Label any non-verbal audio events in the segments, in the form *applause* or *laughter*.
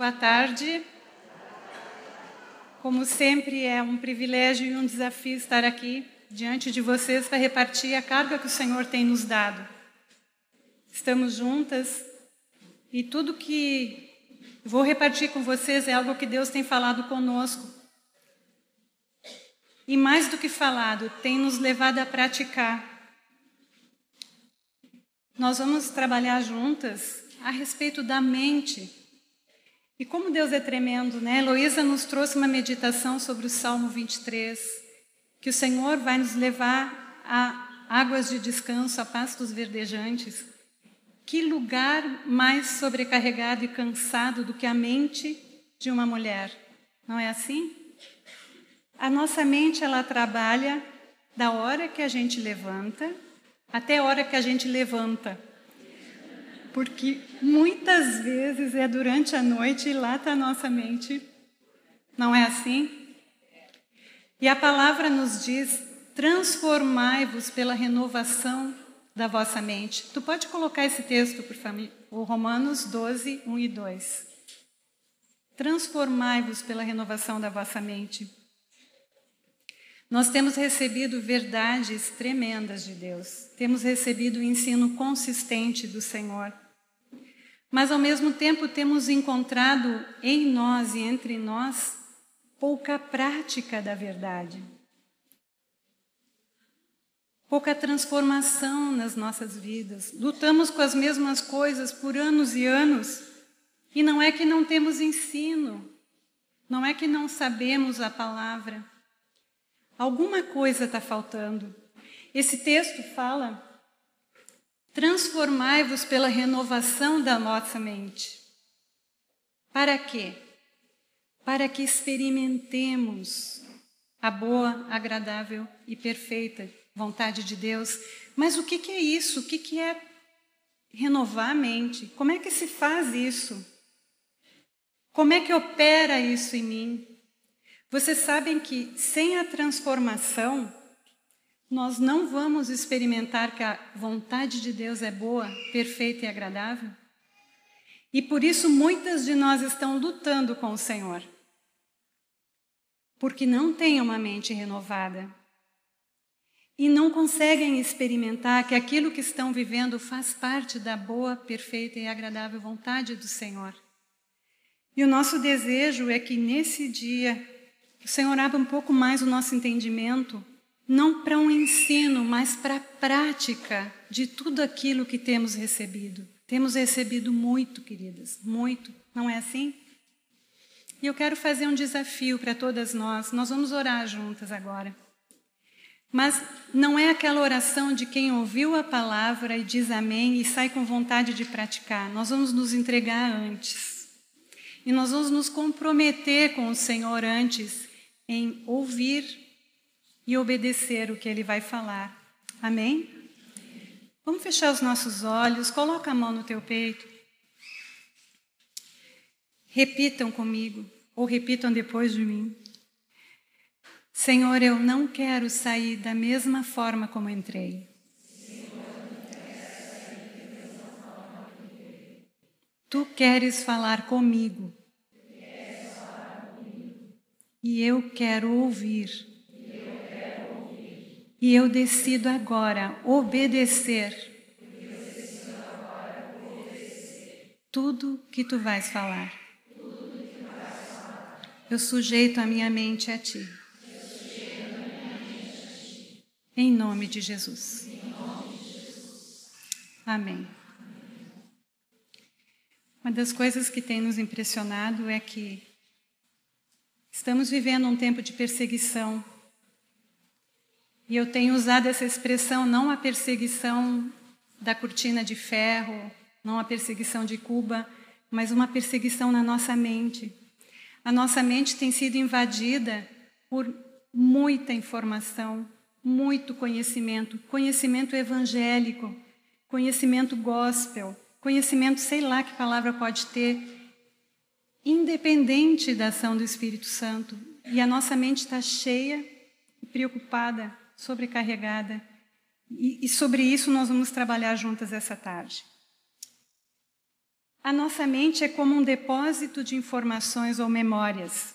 Boa tarde. Como sempre, é um privilégio e um desafio estar aqui diante de vocês para repartir a carga que o Senhor tem nos dado. Estamos juntas e tudo que vou repartir com vocês é algo que Deus tem falado conosco. E mais do que falado, tem nos levado a praticar. Nós vamos trabalhar juntas a respeito da mente. E como Deus é tremendo, né? Heloísa nos trouxe uma meditação sobre o Salmo 23, que o Senhor vai nos levar a águas de descanso, a pastos verdejantes. Que lugar mais sobrecarregado e cansado do que a mente de uma mulher? Não é assim? A nossa mente ela trabalha da hora que a gente levanta até a hora que a gente levanta porque muitas vezes é durante a noite e lá está a nossa mente. Não é assim? E a palavra nos diz: transformai-vos pela renovação da vossa mente. Tu pode colocar esse texto, por favor, o Romanos 12, 1 e 2. Transformai-vos pela renovação da vossa mente. Nós temos recebido verdades tremendas de Deus, temos recebido o ensino consistente do Senhor. Mas, ao mesmo tempo, temos encontrado em nós e entre nós pouca prática da verdade, pouca transformação nas nossas vidas. Lutamos com as mesmas coisas por anos e anos, e não é que não temos ensino, não é que não sabemos a palavra. Alguma coisa está faltando. Esse texto fala: transformai-vos pela renovação da nossa mente. Para quê? Para que experimentemos a boa, agradável e perfeita vontade de Deus. Mas o que, que é isso? O que, que é renovar a mente? Como é que se faz isso? Como é que opera isso em mim? Vocês sabem que sem a transformação, nós não vamos experimentar que a vontade de Deus é boa, perfeita e agradável? E por isso muitas de nós estão lutando com o Senhor. Porque não têm uma mente renovada. E não conseguem experimentar que aquilo que estão vivendo faz parte da boa, perfeita e agradável vontade do Senhor. E o nosso desejo é que nesse dia o Senhor abra um pouco mais o nosso entendimento, não para um ensino, mas para a prática de tudo aquilo que temos recebido. Temos recebido muito, queridas, muito, não é assim? E eu quero fazer um desafio para todas nós. Nós vamos orar juntas agora. Mas não é aquela oração de quem ouviu a palavra e diz amém e sai com vontade de praticar. Nós vamos nos entregar antes. E nós vamos nos comprometer com o Senhor antes em ouvir e obedecer o que ele vai falar. Amém? Vamos fechar os nossos olhos, coloca a mão no teu peito. Repitam comigo, ou repitam depois de mim. Senhor, eu não quero sair da mesma forma como entrei. Tu queres falar comigo. E eu quero ouvir. E eu decido agora obedecer. Tudo que tu vais falar. Eu sujeito a minha mente a ti. Em nome de Jesus. Amém. Uma das coisas que tem nos impressionado é que Estamos vivendo um tempo de perseguição. E eu tenho usado essa expressão, não a perseguição da cortina de ferro, não a perseguição de Cuba, mas uma perseguição na nossa mente. A nossa mente tem sido invadida por muita informação, muito conhecimento, conhecimento evangélico, conhecimento gospel, conhecimento, sei lá que palavra pode ter, independente da ação do Espírito Santo. E a nossa mente está cheia, preocupada, sobrecarregada. E, e sobre isso nós vamos trabalhar juntas essa tarde. A nossa mente é como um depósito de informações ou memórias.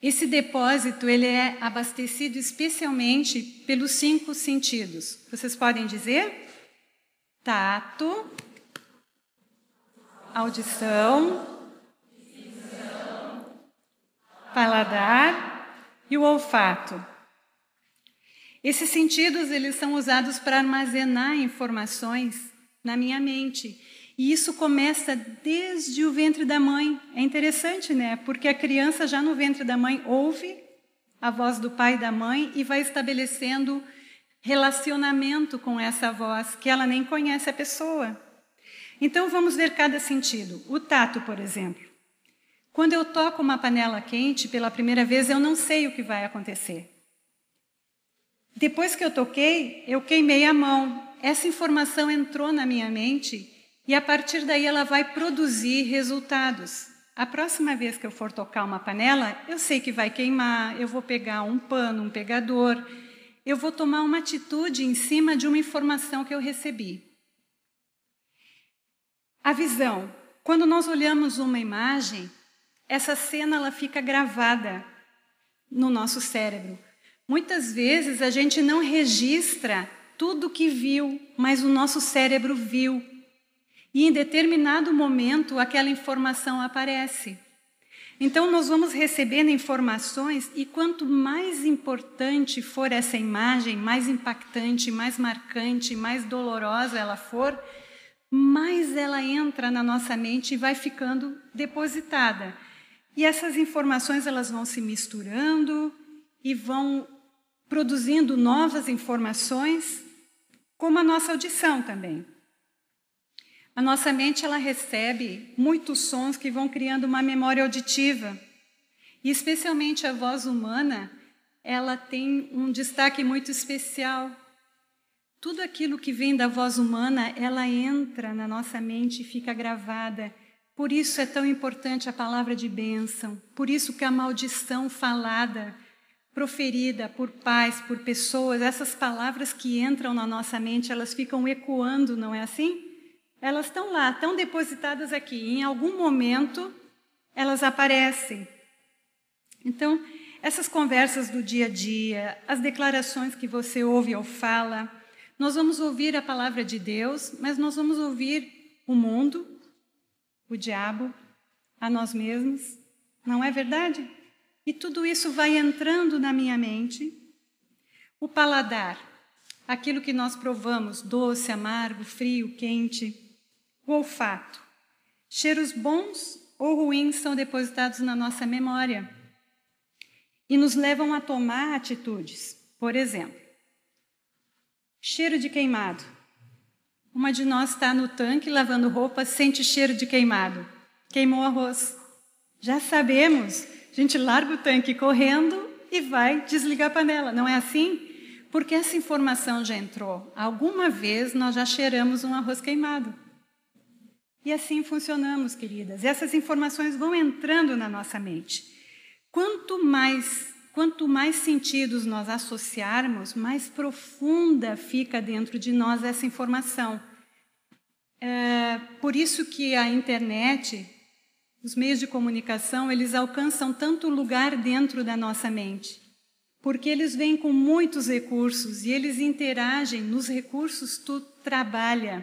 Esse depósito ele é abastecido especialmente pelos cinco sentidos. Vocês podem dizer? Tato, audição, paladar e o olfato. Esses sentidos eles são usados para armazenar informações na minha mente e isso começa desde o ventre da mãe. É interessante, né? Porque a criança já no ventre da mãe ouve a voz do pai e da mãe e vai estabelecendo relacionamento com essa voz que ela nem conhece a pessoa. Então vamos ver cada sentido. O tato, por exemplo. Quando eu toco uma panela quente pela primeira vez, eu não sei o que vai acontecer. Depois que eu toquei, eu queimei a mão. Essa informação entrou na minha mente e a partir daí ela vai produzir resultados. A próxima vez que eu for tocar uma panela, eu sei que vai queimar, eu vou pegar um pano, um pegador, eu vou tomar uma atitude em cima de uma informação que eu recebi. A visão. Quando nós olhamos uma imagem, essa cena ela fica gravada no nosso cérebro. Muitas vezes a gente não registra tudo que viu, mas o nosso cérebro viu e em determinado momento aquela informação aparece. Então nós vamos recebendo informações e quanto mais importante for essa imagem, mais impactante, mais marcante, mais dolorosa ela for, mais ela entra na nossa mente e vai ficando depositada. E essas informações elas vão se misturando e vão produzindo novas informações, como a nossa audição também. A nossa mente ela recebe muitos sons que vão criando uma memória auditiva. E especialmente a voz humana, ela tem um destaque muito especial. Tudo aquilo que vem da voz humana, ela entra na nossa mente e fica gravada. Por isso é tão importante a palavra de bênção. Por isso que a maldição falada, proferida por pais, por pessoas, essas palavras que entram na nossa mente, elas ficam ecoando, não é assim? Elas estão lá, estão depositadas aqui. Em algum momento, elas aparecem. Então, essas conversas do dia a dia, as declarações que você ouve ou fala, nós vamos ouvir a palavra de Deus, mas nós vamos ouvir o mundo, o diabo, a nós mesmos. Não é verdade? E tudo isso vai entrando na minha mente. O paladar, aquilo que nós provamos, doce, amargo, frio, quente. O olfato. Cheiros bons ou ruins são depositados na nossa memória e nos levam a tomar atitudes. Por exemplo, cheiro de queimado. Uma de nós está no tanque lavando roupa, sente cheiro de queimado. Queimou arroz. Já sabemos. A gente larga o tanque correndo e vai desligar a panela. Não é assim? Porque essa informação já entrou. Alguma vez nós já cheiramos um arroz queimado. E assim funcionamos, queridas. Essas informações vão entrando na nossa mente. Quanto mais, quanto mais sentidos nós associarmos, mais profunda fica dentro de nós essa informação. É, por isso que a internet, os meios de comunicação, eles alcançam tanto lugar dentro da nossa mente, porque eles vêm com muitos recursos e eles interagem nos recursos. Tu trabalha,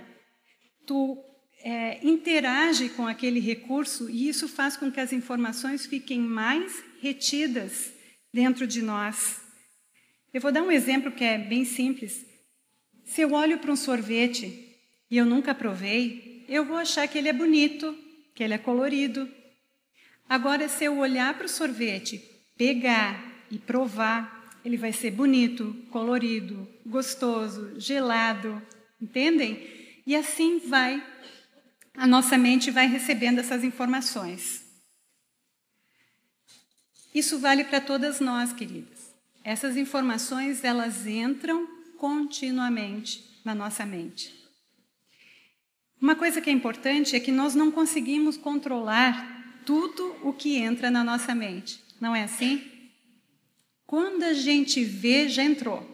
tu é, interage com aquele recurso e isso faz com que as informações fiquem mais retidas dentro de nós. Eu vou dar um exemplo que é bem simples. Se eu olho para um sorvete e eu nunca provei, eu vou achar que ele é bonito, que ele é colorido. Agora, se eu olhar para o sorvete, pegar e provar, ele vai ser bonito, colorido, gostoso, gelado, entendem? E assim vai a nossa mente vai recebendo essas informações. Isso vale para todas nós, queridas. Essas informações, elas entram continuamente na nossa mente. Uma coisa que é importante é que nós não conseguimos controlar tudo o que entra na nossa mente. Não é assim? Quando a gente vê, já entrou.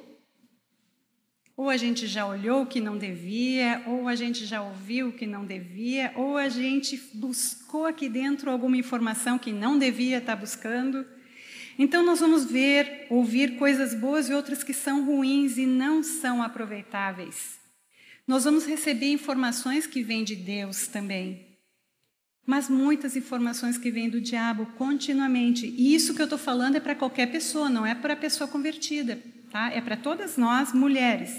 Ou a gente já olhou o que não devia, ou a gente já ouviu o que não devia, ou a gente buscou aqui dentro alguma informação que não devia estar buscando. Então, nós vamos ver, ouvir coisas boas e outras que são ruins e não são aproveitáveis. Nós vamos receber informações que vêm de Deus também, mas muitas informações que vêm do diabo continuamente. E isso que eu estou falando é para qualquer pessoa, não é para a pessoa convertida, tá? É para todas nós, mulheres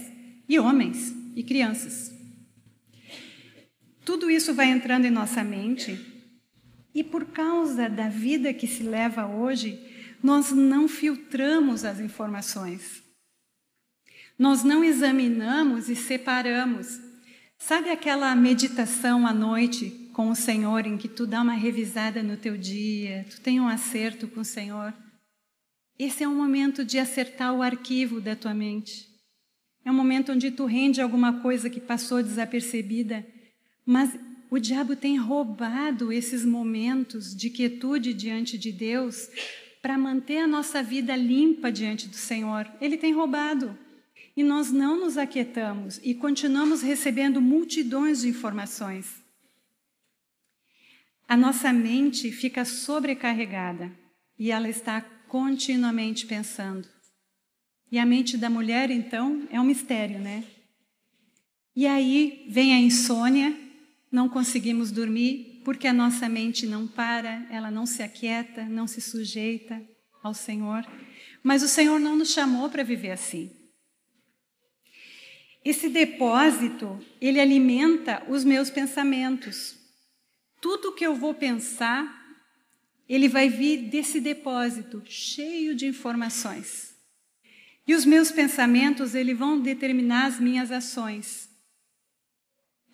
e homens e crianças. Tudo isso vai entrando em nossa mente e por causa da vida que se leva hoje, nós não filtramos as informações. Nós não examinamos e separamos. Sabe aquela meditação à noite com o Senhor em que tu dá uma revisada no teu dia, tu tem um acerto com o Senhor? Esse é um momento de acertar o arquivo da tua mente. É um momento onde tu rende alguma coisa que passou desapercebida, mas o diabo tem roubado esses momentos de quietude diante de Deus para manter a nossa vida limpa diante do Senhor. Ele tem roubado. E nós não nos aquietamos e continuamos recebendo multidões de informações. A nossa mente fica sobrecarregada e ela está continuamente pensando. E a mente da mulher, então, é um mistério, né? E aí vem a insônia, não conseguimos dormir porque a nossa mente não para, ela não se aquieta, não se sujeita ao Senhor. Mas o Senhor não nos chamou para viver assim. Esse depósito, ele alimenta os meus pensamentos. Tudo que eu vou pensar, ele vai vir desse depósito cheio de informações. E os meus pensamentos, eles vão determinar as minhas ações.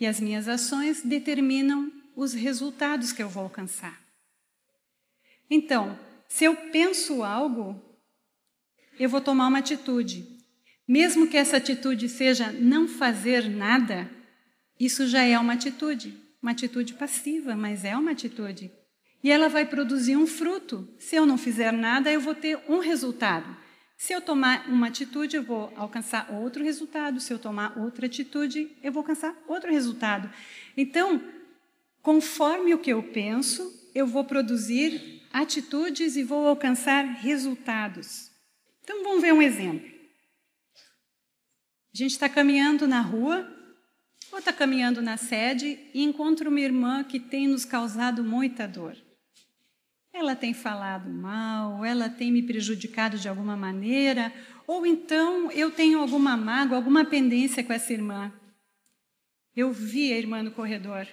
E as minhas ações determinam os resultados que eu vou alcançar. Então, se eu penso algo, eu vou tomar uma atitude. Mesmo que essa atitude seja não fazer nada, isso já é uma atitude, uma atitude passiva, mas é uma atitude. E ela vai produzir um fruto. Se eu não fizer nada, eu vou ter um resultado. Se eu tomar uma atitude, eu vou alcançar outro resultado. Se eu tomar outra atitude, eu vou alcançar outro resultado. Então, conforme o que eu penso, eu vou produzir atitudes e vou alcançar resultados. Então, vamos ver um exemplo. A gente está caminhando na rua, ou está caminhando na sede, e encontra uma irmã que tem nos causado muita dor. Ela tem falado mal, ela tem me prejudicado de alguma maneira, ou então eu tenho alguma mágoa, alguma pendência com essa irmã. Eu vi a irmã no corredor.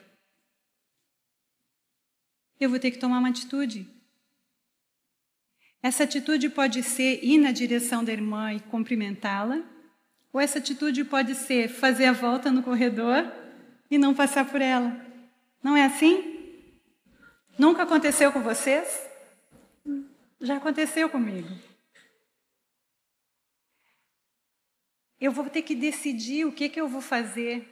Eu vou ter que tomar uma atitude. Essa atitude pode ser ir na direção da irmã e cumprimentá-la, ou essa atitude pode ser fazer a volta no corredor e não passar por ela. Não é assim? Nunca aconteceu com vocês? Já aconteceu comigo. Eu vou ter que decidir o que, que eu vou fazer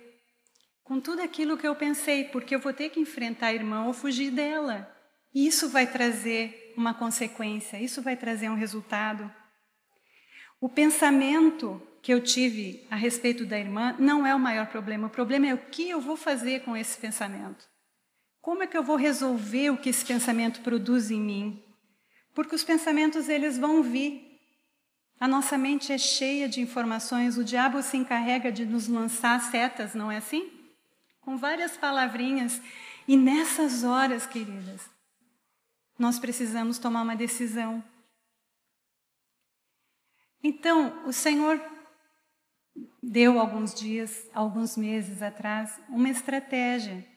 com tudo aquilo que eu pensei, porque eu vou ter que enfrentar a irmã ou fugir dela. E isso vai trazer uma consequência, isso vai trazer um resultado. O pensamento que eu tive a respeito da irmã não é o maior problema, o problema é o que eu vou fazer com esse pensamento. Como é que eu vou resolver o que esse pensamento produz em mim? Porque os pensamentos eles vão vir. A nossa mente é cheia de informações, o diabo se encarrega de nos lançar setas, não é assim? Com várias palavrinhas. E nessas horas, queridas, nós precisamos tomar uma decisão. Então, o Senhor deu alguns dias, alguns meses atrás, uma estratégia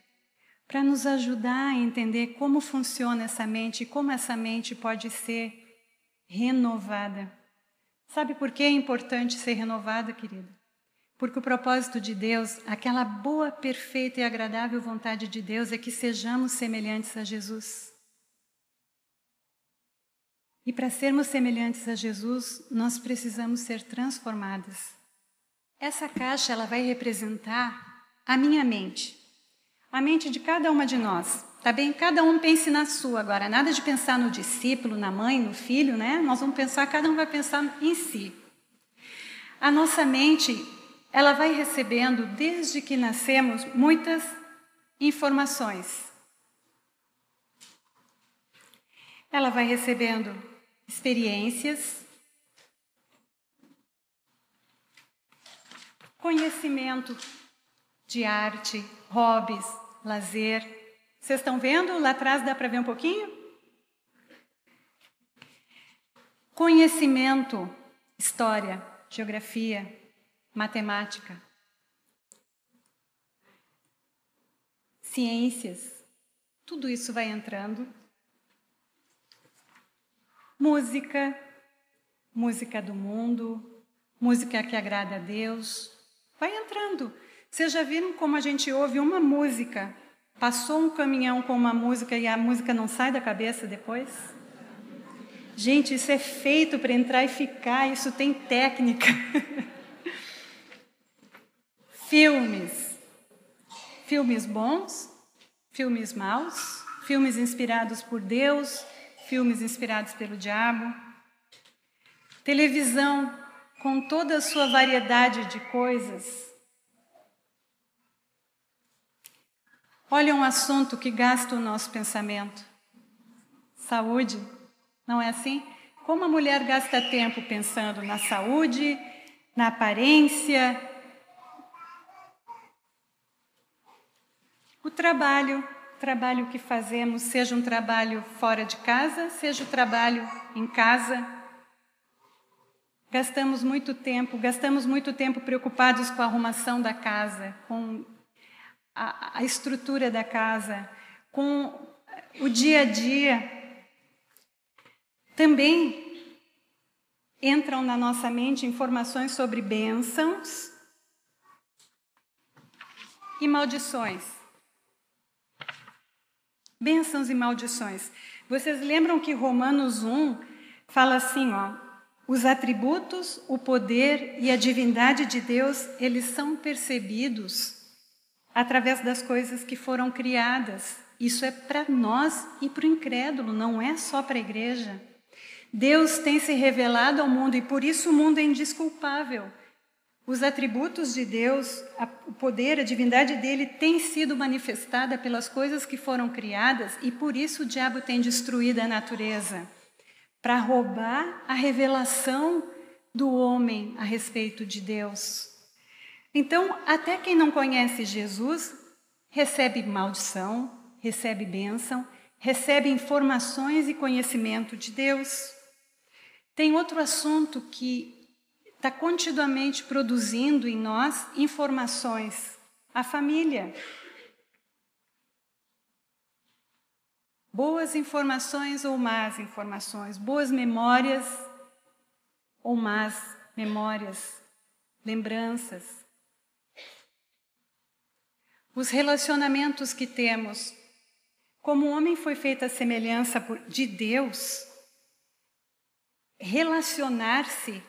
para nos ajudar a entender como funciona essa mente e como essa mente pode ser renovada. Sabe por que é importante ser renovada, querida? Porque o propósito de Deus, aquela boa, perfeita e agradável vontade de Deus é que sejamos semelhantes a Jesus. E para sermos semelhantes a Jesus, nós precisamos ser transformadas. Essa caixa ela vai representar a minha mente a mente de cada uma de nós. Tá bem? Cada um pense na sua agora. Nada de pensar no discípulo, na mãe, no filho, né? Nós vamos pensar, cada um vai pensar em si. A nossa mente, ela vai recebendo, desde que nascemos, muitas informações. Ela vai recebendo experiências, conhecimento de arte, hobbies, lazer. Vocês estão vendo? Lá atrás dá para ver um pouquinho? Conhecimento, história, geografia, matemática, ciências, tudo isso vai entrando. Música, música do mundo, música que agrada a Deus, vai entrando. Vocês já viram como a gente ouve uma música, passou um caminhão com uma música e a música não sai da cabeça depois? Gente, isso é feito para entrar e ficar, isso tem técnica. *laughs* filmes. Filmes bons, filmes maus, filmes inspirados por Deus, filmes inspirados pelo diabo. Televisão com toda a sua variedade de coisas. Olha um assunto que gasta o nosso pensamento. Saúde, não é assim? Como a mulher gasta tempo pensando na saúde, na aparência, o trabalho, trabalho que fazemos, seja um trabalho fora de casa, seja o um trabalho em casa. Gastamos muito tempo, gastamos muito tempo preocupados com a arrumação da casa, com a, a estrutura da casa, com o dia a dia. Também entram na nossa mente informações sobre bênçãos e maldições. Bênçãos e maldições. Vocês lembram que Romanos 1 fala assim, ó, os atributos, o poder e a divindade de Deus, eles são percebidos através das coisas que foram criadas. Isso é para nós e para o incrédulo, não é só para a igreja. Deus tem se revelado ao mundo e por isso o mundo é indisculpável. Os atributos de Deus, o poder, a divindade dele tem sido manifestada pelas coisas que foram criadas e por isso o diabo tem destruído a natureza para roubar a revelação do homem a respeito de Deus. Então, até quem não conhece Jesus recebe maldição, recebe bênção, recebe informações e conhecimento de Deus. Tem outro assunto que está continuamente produzindo em nós informações. A família. Boas informações ou más informações, boas memórias ou más memórias, lembranças. Os relacionamentos que temos. Como o homem foi feito à semelhança de Deus, relacionar-se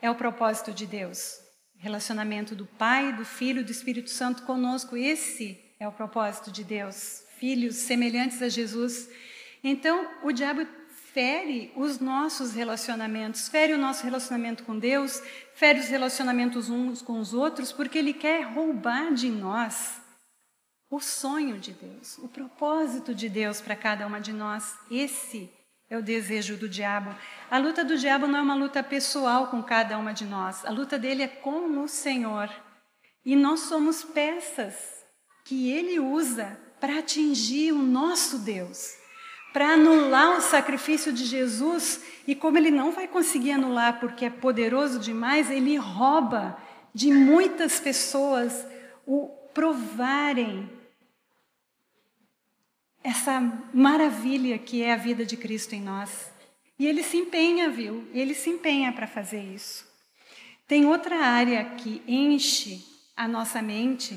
é o propósito de Deus. Relacionamento do Pai, do Filho do Espírito Santo conosco. Esse é o propósito de Deus. Filhos semelhantes a Jesus. Então, o diabo fere os nossos relacionamentos, fere o nosso relacionamento com Deus, fere os relacionamentos uns com os outros, porque ele quer roubar de nós o sonho de Deus, o propósito de Deus para cada uma de nós. Esse é o desejo do diabo. A luta do diabo não é uma luta pessoal com cada uma de nós. A luta dele é com o Senhor. E nós somos peças que ele usa para atingir o nosso Deus, para anular o sacrifício de Jesus. E como ele não vai conseguir anular porque é poderoso demais, ele rouba de muitas pessoas o provarem essa maravilha que é a vida de Cristo em nós. E ele se empenha, viu? Ele se empenha para fazer isso. Tem outra área que enche a nossa mente.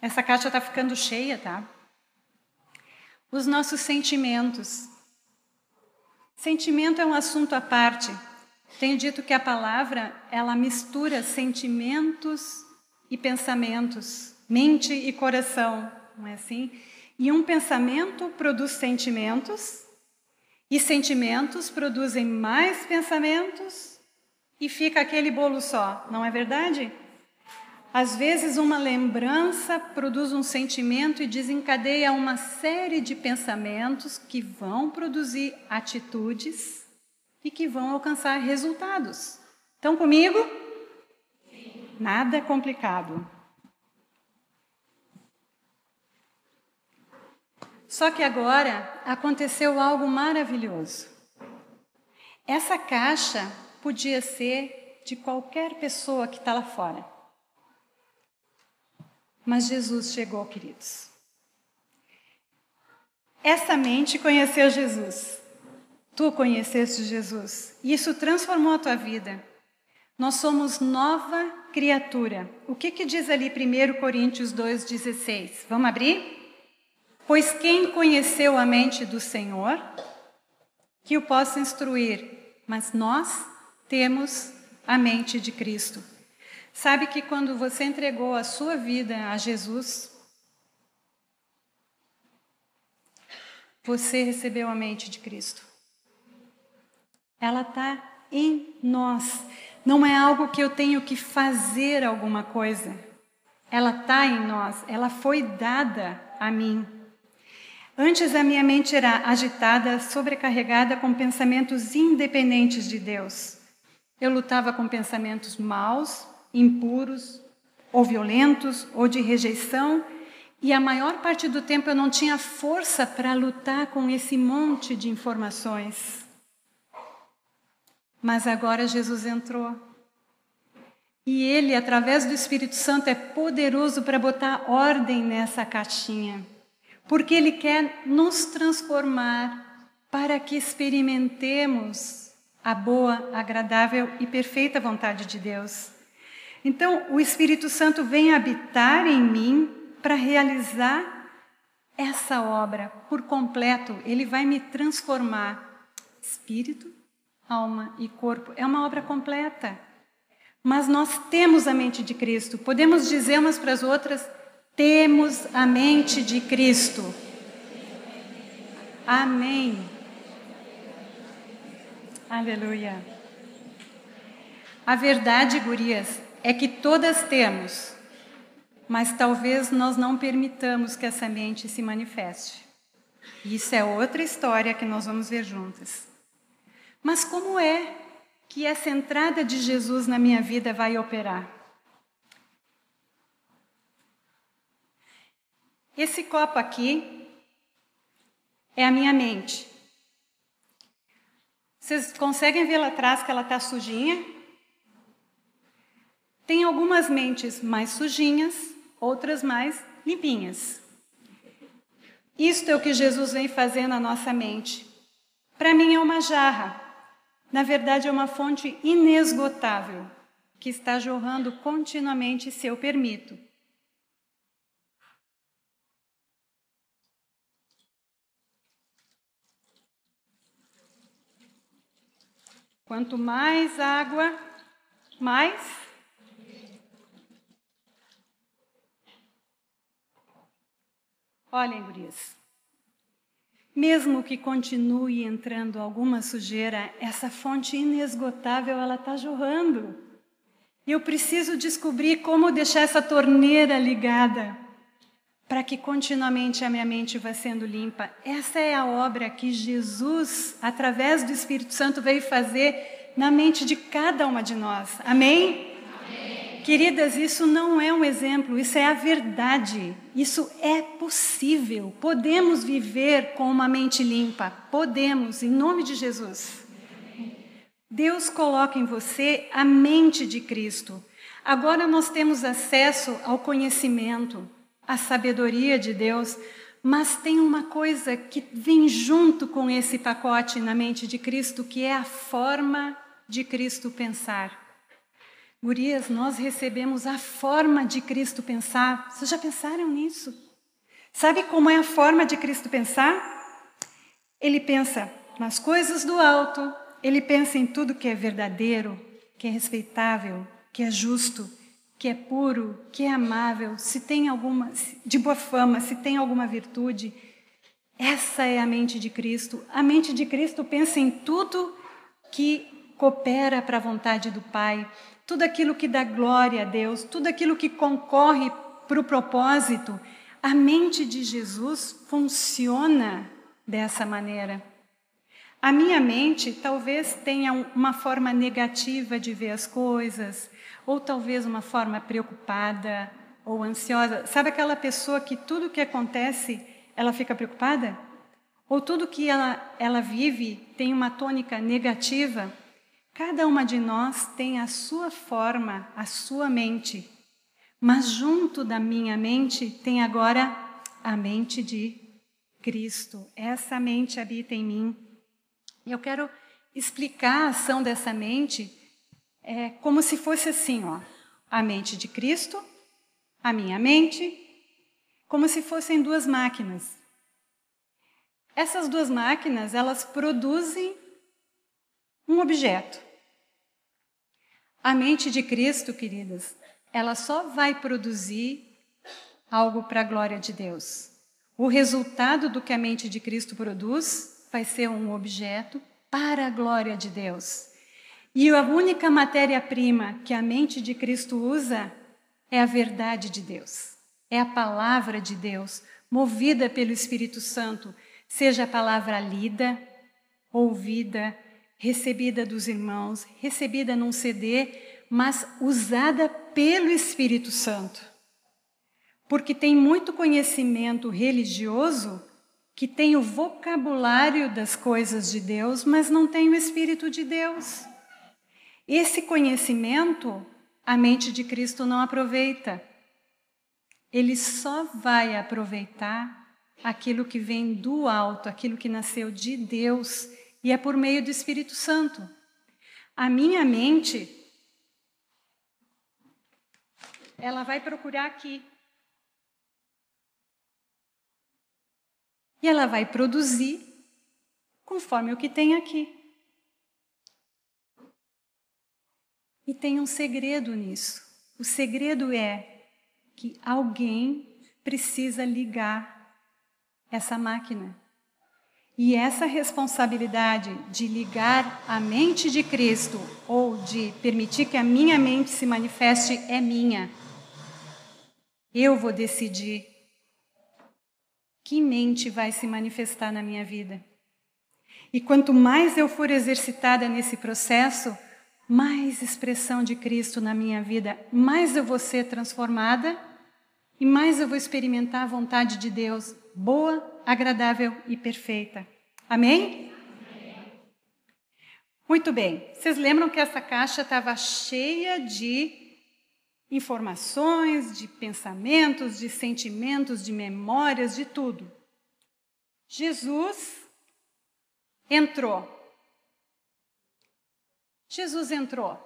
Essa caixa está ficando cheia, tá? Os nossos sentimentos. Sentimento é um assunto à parte. Tenho dito que a palavra ela mistura sentimentos e pensamentos, mente e coração, não é assim? E um pensamento produz sentimentos, e sentimentos produzem mais pensamentos, e fica aquele bolo só, não é verdade? Às vezes, uma lembrança produz um sentimento e desencadeia uma série de pensamentos que vão produzir atitudes e que vão alcançar resultados. Estão comigo? Nada complicado. Só que agora aconteceu algo maravilhoso. Essa caixa podia ser de qualquer pessoa que está lá fora. Mas Jesus chegou, queridos. Essa mente conheceu Jesus. Tu conheceste Jesus. Isso transformou a tua vida. Nós somos nova criatura. O que, que diz ali 1 Coríntios 2,16? Vamos abrir? Pois quem conheceu a mente do Senhor, que o possa instruir, mas nós temos a mente de Cristo. Sabe que quando você entregou a sua vida a Jesus, você recebeu a mente de Cristo. Ela está em nós. Não é algo que eu tenho que fazer alguma coisa. Ela está em nós. Ela foi dada a mim. Antes a minha mente era agitada, sobrecarregada com pensamentos independentes de Deus. Eu lutava com pensamentos maus, impuros, ou violentos, ou de rejeição, e a maior parte do tempo eu não tinha força para lutar com esse monte de informações. Mas agora Jesus entrou. E ele, através do Espírito Santo, é poderoso para botar ordem nessa caixinha. Porque ele quer nos transformar para que experimentemos a boa, agradável e perfeita vontade de Deus. Então, o Espírito Santo vem habitar em mim para realizar essa obra por completo. Ele vai me transformar espírito, alma e corpo. É uma obra completa. Mas nós temos a mente de Cristo. Podemos dizer umas para as outras: temos a mente de Cristo. Amém. Aleluia. A verdade, gurias, é que todas temos, mas talvez nós não permitamos que essa mente se manifeste. Isso é outra história que nós vamos ver juntas. Mas como é que essa entrada de Jesus na minha vida vai operar? Esse copo aqui é a minha mente. Vocês conseguem ver lá atrás que ela está sujinha? Tem algumas mentes mais sujinhas, outras mais limpinhas. Isto é o que Jesus vem fazer na nossa mente. Para mim é uma jarra. Na verdade, é uma fonte inesgotável que está jorrando continuamente se eu permito. Quanto mais água, mais? Olhem, gurias, mesmo que continue entrando alguma sujeira, essa fonte inesgotável ela está jorrando. Eu preciso descobrir como deixar essa torneira ligada para que continuamente a minha mente vá sendo limpa. Essa é a obra que Jesus, através do Espírito Santo, veio fazer na mente de cada uma de nós. Amém? Queridas, isso não é um exemplo, isso é a verdade. Isso é possível. Podemos viver com uma mente limpa. Podemos, em nome de Jesus. Deus coloca em você a mente de Cristo. Agora nós temos acesso ao conhecimento, à sabedoria de Deus, mas tem uma coisa que vem junto com esse pacote na mente de Cristo, que é a forma de Cristo pensar. Gurias, nós recebemos a forma de Cristo pensar. Vocês já pensaram nisso? Sabe como é a forma de Cristo pensar? Ele pensa nas coisas do alto, ele pensa em tudo que é verdadeiro, que é respeitável, que é justo, que é puro, que é amável, se tem alguma de boa fama, se tem alguma virtude. Essa é a mente de Cristo. A mente de Cristo pensa em tudo que coopera para a vontade do Pai, tudo aquilo que dá glória a Deus, tudo aquilo que concorre para o propósito, a mente de Jesus funciona dessa maneira. A minha mente talvez tenha uma forma negativa de ver as coisas, ou talvez uma forma preocupada ou ansiosa. Sabe aquela pessoa que tudo que acontece ela fica preocupada? Ou tudo que ela, ela vive tem uma tônica negativa? Cada uma de nós tem a sua forma, a sua mente. Mas junto da minha mente tem agora a mente de Cristo. Essa mente habita em mim. Eu quero explicar a ação dessa mente é, como se fosse assim, ó, a mente de Cristo, a minha mente, como se fossem duas máquinas. Essas duas máquinas, elas produzem um objeto. A mente de Cristo, queridas, ela só vai produzir algo para a glória de Deus. O resultado do que a mente de Cristo produz vai ser um objeto para a glória de Deus. E a única matéria-prima que a mente de Cristo usa é a verdade de Deus, é a palavra de Deus, movida pelo Espírito Santo, seja a palavra lida, ouvida, recebida dos irmãos, recebida num CD, mas usada pelo Espírito Santo. Porque tem muito conhecimento religioso que tem o vocabulário das coisas de Deus, mas não tem o Espírito de Deus. Esse conhecimento a mente de Cristo não aproveita. Ele só vai aproveitar aquilo que vem do alto, aquilo que nasceu de Deus e é por meio do Espírito Santo. A minha mente, ela vai procurar aqui. E ela vai produzir conforme o que tem aqui. E tem um segredo nisso. O segredo é que alguém precisa ligar essa máquina. E essa responsabilidade de ligar a mente de Cristo ou de permitir que a minha mente se manifeste é minha. Eu vou decidir que mente vai se manifestar na minha vida. E quanto mais eu for exercitada nesse processo, mais expressão de Cristo na minha vida, mais eu vou ser transformada e mais eu vou experimentar a vontade de Deus, boa, agradável e perfeita. Amém? Muito bem. Vocês lembram que essa caixa estava cheia de informações, de pensamentos, de sentimentos, de memórias, de tudo. Jesus entrou. Jesus entrou.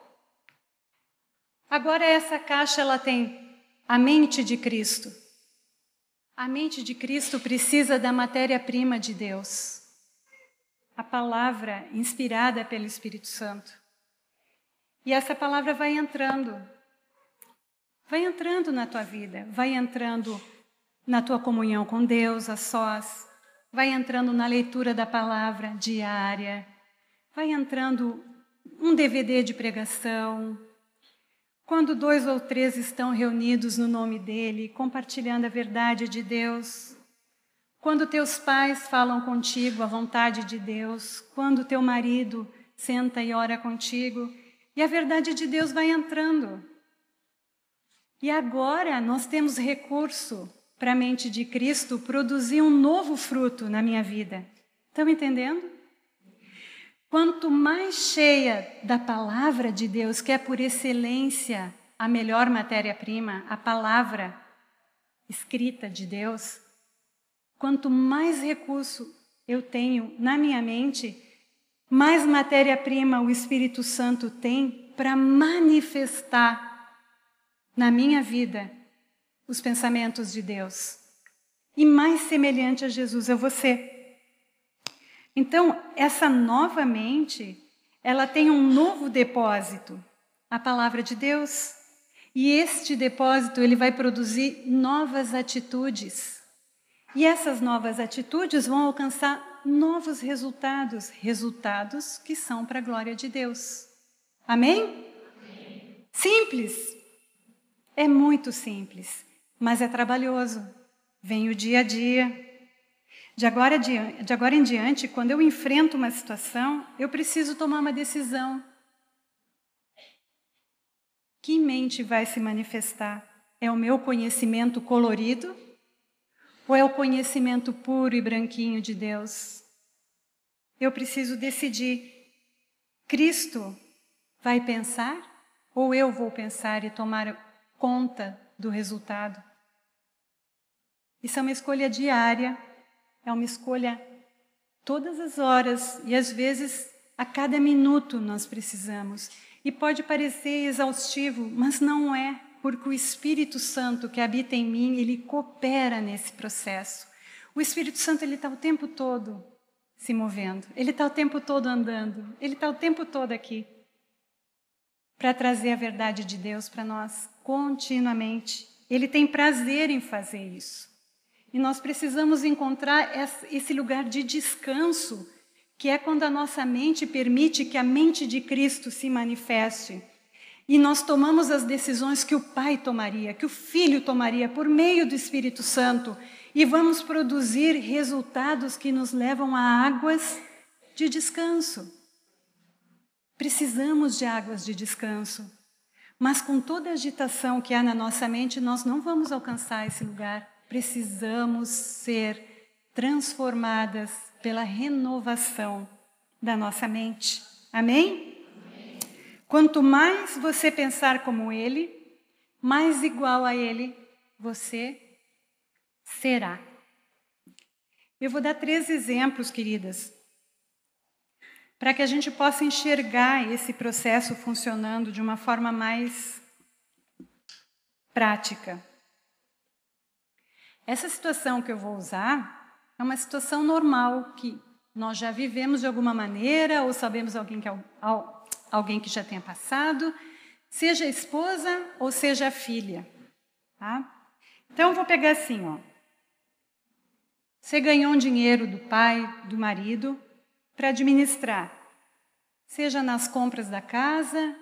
Agora essa caixa ela tem a mente de Cristo. A mente de Cristo precisa da matéria-prima de Deus. A palavra inspirada pelo Espírito Santo. E essa palavra vai entrando. Vai entrando na tua vida, vai entrando na tua comunhão com Deus, a sós, vai entrando na leitura da palavra diária, vai entrando um DVD de pregação, quando dois ou três estão reunidos no nome dele, compartilhando a verdade de Deus, quando teus pais falam contigo a vontade de Deus, quando teu marido senta e ora contigo, e a verdade de Deus vai entrando. E agora nós temos recurso para a mente de Cristo produzir um novo fruto na minha vida. Estão entendendo? Quanto mais cheia da palavra de Deus, que é por excelência a melhor matéria-prima, a palavra escrita de Deus, quanto mais recurso eu tenho na minha mente, mais matéria-prima o Espírito Santo tem para manifestar na minha vida os pensamentos de Deus. E mais semelhante a Jesus eu vou ser. Então, essa nova mente, ela tem um novo depósito, a palavra de Deus. E este depósito, ele vai produzir novas atitudes. E essas novas atitudes vão alcançar novos resultados, resultados que são para a glória de Deus. Amém? Amém? Simples. É muito simples, mas é trabalhoso. Vem o dia a dia. De agora, de agora em diante, quando eu enfrento uma situação, eu preciso tomar uma decisão. Que mente vai se manifestar? É o meu conhecimento colorido ou é o conhecimento puro e branquinho de Deus? Eu preciso decidir. Cristo vai pensar ou eu vou pensar e tomar conta do resultado? Isso é uma escolha diária, é uma escolha todas as horas e às vezes a cada minuto nós precisamos. E pode parecer exaustivo, mas não é porque o Espírito Santo que habita em mim, ele coopera nesse processo. O Espírito Santo ele está o tempo todo se movendo, ele está o tempo todo andando, ele está o tempo todo aqui para trazer a verdade de Deus para nós continuamente. Ele tem prazer em fazer isso. E nós precisamos encontrar esse lugar de descanso, que é quando a nossa mente permite que a mente de Cristo se manifeste. E nós tomamos as decisões que o Pai tomaria, que o Filho tomaria por meio do Espírito Santo, e vamos produzir resultados que nos levam a águas de descanso. Precisamos de águas de descanso, mas com toda a agitação que há na nossa mente, nós não vamos alcançar esse lugar. Precisamos ser transformadas pela renovação da nossa mente. Amém? Quanto mais você pensar como ele, mais igual a ele você será. Eu vou dar três exemplos, queridas, para que a gente possa enxergar esse processo funcionando de uma forma mais prática. Essa situação que eu vou usar é uma situação normal que nós já vivemos de alguma maneira ou sabemos alguém que alguém que já tenha passado, seja a esposa ou seja a filha. Tá? Então, vou pegar assim, ó. Você ganhou um dinheiro do pai, do marido, para administrar, seja nas compras da casa,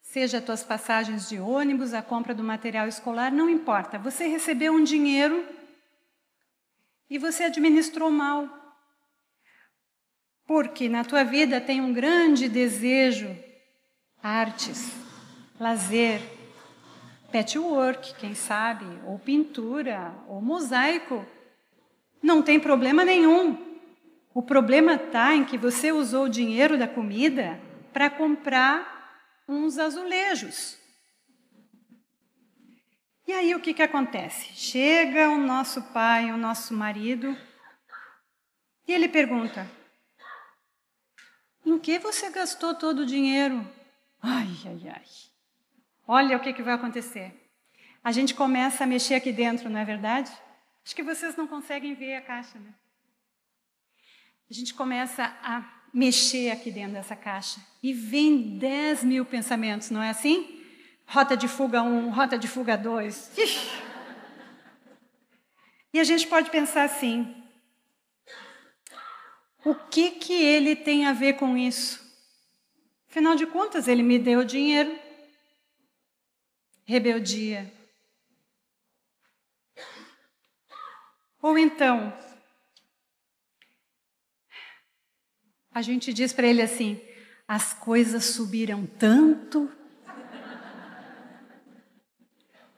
seja as tuas passagens de ônibus, a compra do material escolar, não importa. Você recebeu um dinheiro e você administrou mal. Porque na tua vida tem um grande desejo, artes, lazer, patchwork, quem sabe, ou pintura, ou mosaico. Não tem problema nenhum. O problema está em que você usou o dinheiro da comida para comprar uns azulejos. E aí o que, que acontece? Chega o nosso pai, o nosso marido, e ele pergunta: em que você gastou todo o dinheiro? Ai, ai, ai. Olha o que, que vai acontecer. A gente começa a mexer aqui dentro, não é verdade? Acho que vocês não conseguem ver a caixa, né? A gente começa a mexer aqui dentro dessa caixa e vem 10 mil pensamentos, não é assim? Rota de fuga 1, um, rota de fuga 2. E a gente pode pensar assim: o que que ele tem a ver com isso? Afinal de contas, ele me deu dinheiro. Rebeldia. Ou então, a gente diz para ele assim: as coisas subiram tanto.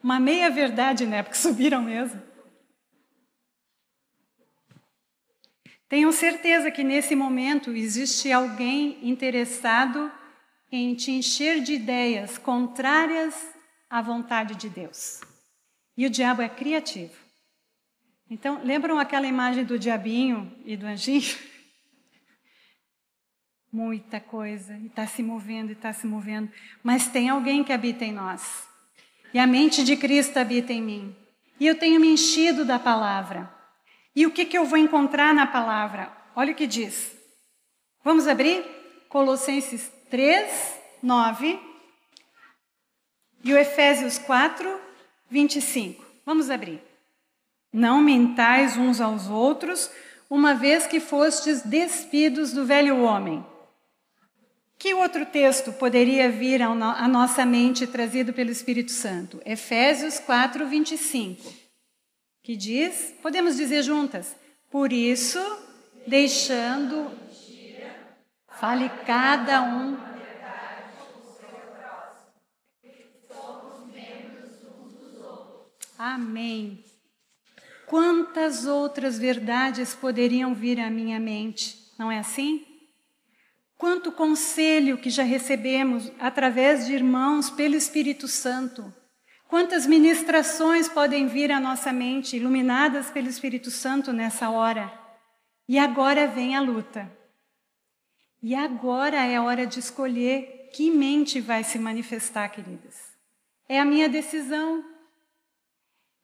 Uma meia verdade, né? Porque *laughs* subiram mesmo. Tenho certeza que nesse momento existe alguém interessado em te encher de ideias contrárias à vontade de Deus. E o diabo é criativo. Então, lembram aquela imagem do diabinho e do anjinho? *laughs* Muita coisa, e está se movendo, e está se movendo. Mas tem alguém que habita em nós. E a mente de Cristo habita em mim. E eu tenho me enchido da palavra. E o que, que eu vou encontrar na palavra? Olha o que diz. Vamos abrir? Colossenses 3, 9 e o Efésios 4, 25. Vamos abrir. Não mentais uns aos outros, uma vez que fostes despidos do velho homem. Que outro texto poderia vir à nossa mente trazido pelo Espírito Santo? Efésios 4, 25, que diz, podemos dizer juntas, por isso, deixando, fale cada um Amém. Quantas outras verdades poderiam vir à minha mente, não é assim? Quanto conselho que já recebemos através de irmãos pelo Espírito Santo. Quantas ministrações podem vir à nossa mente, iluminadas pelo Espírito Santo nessa hora. E agora vem a luta. E agora é a hora de escolher que mente vai se manifestar, queridas. É a minha decisão.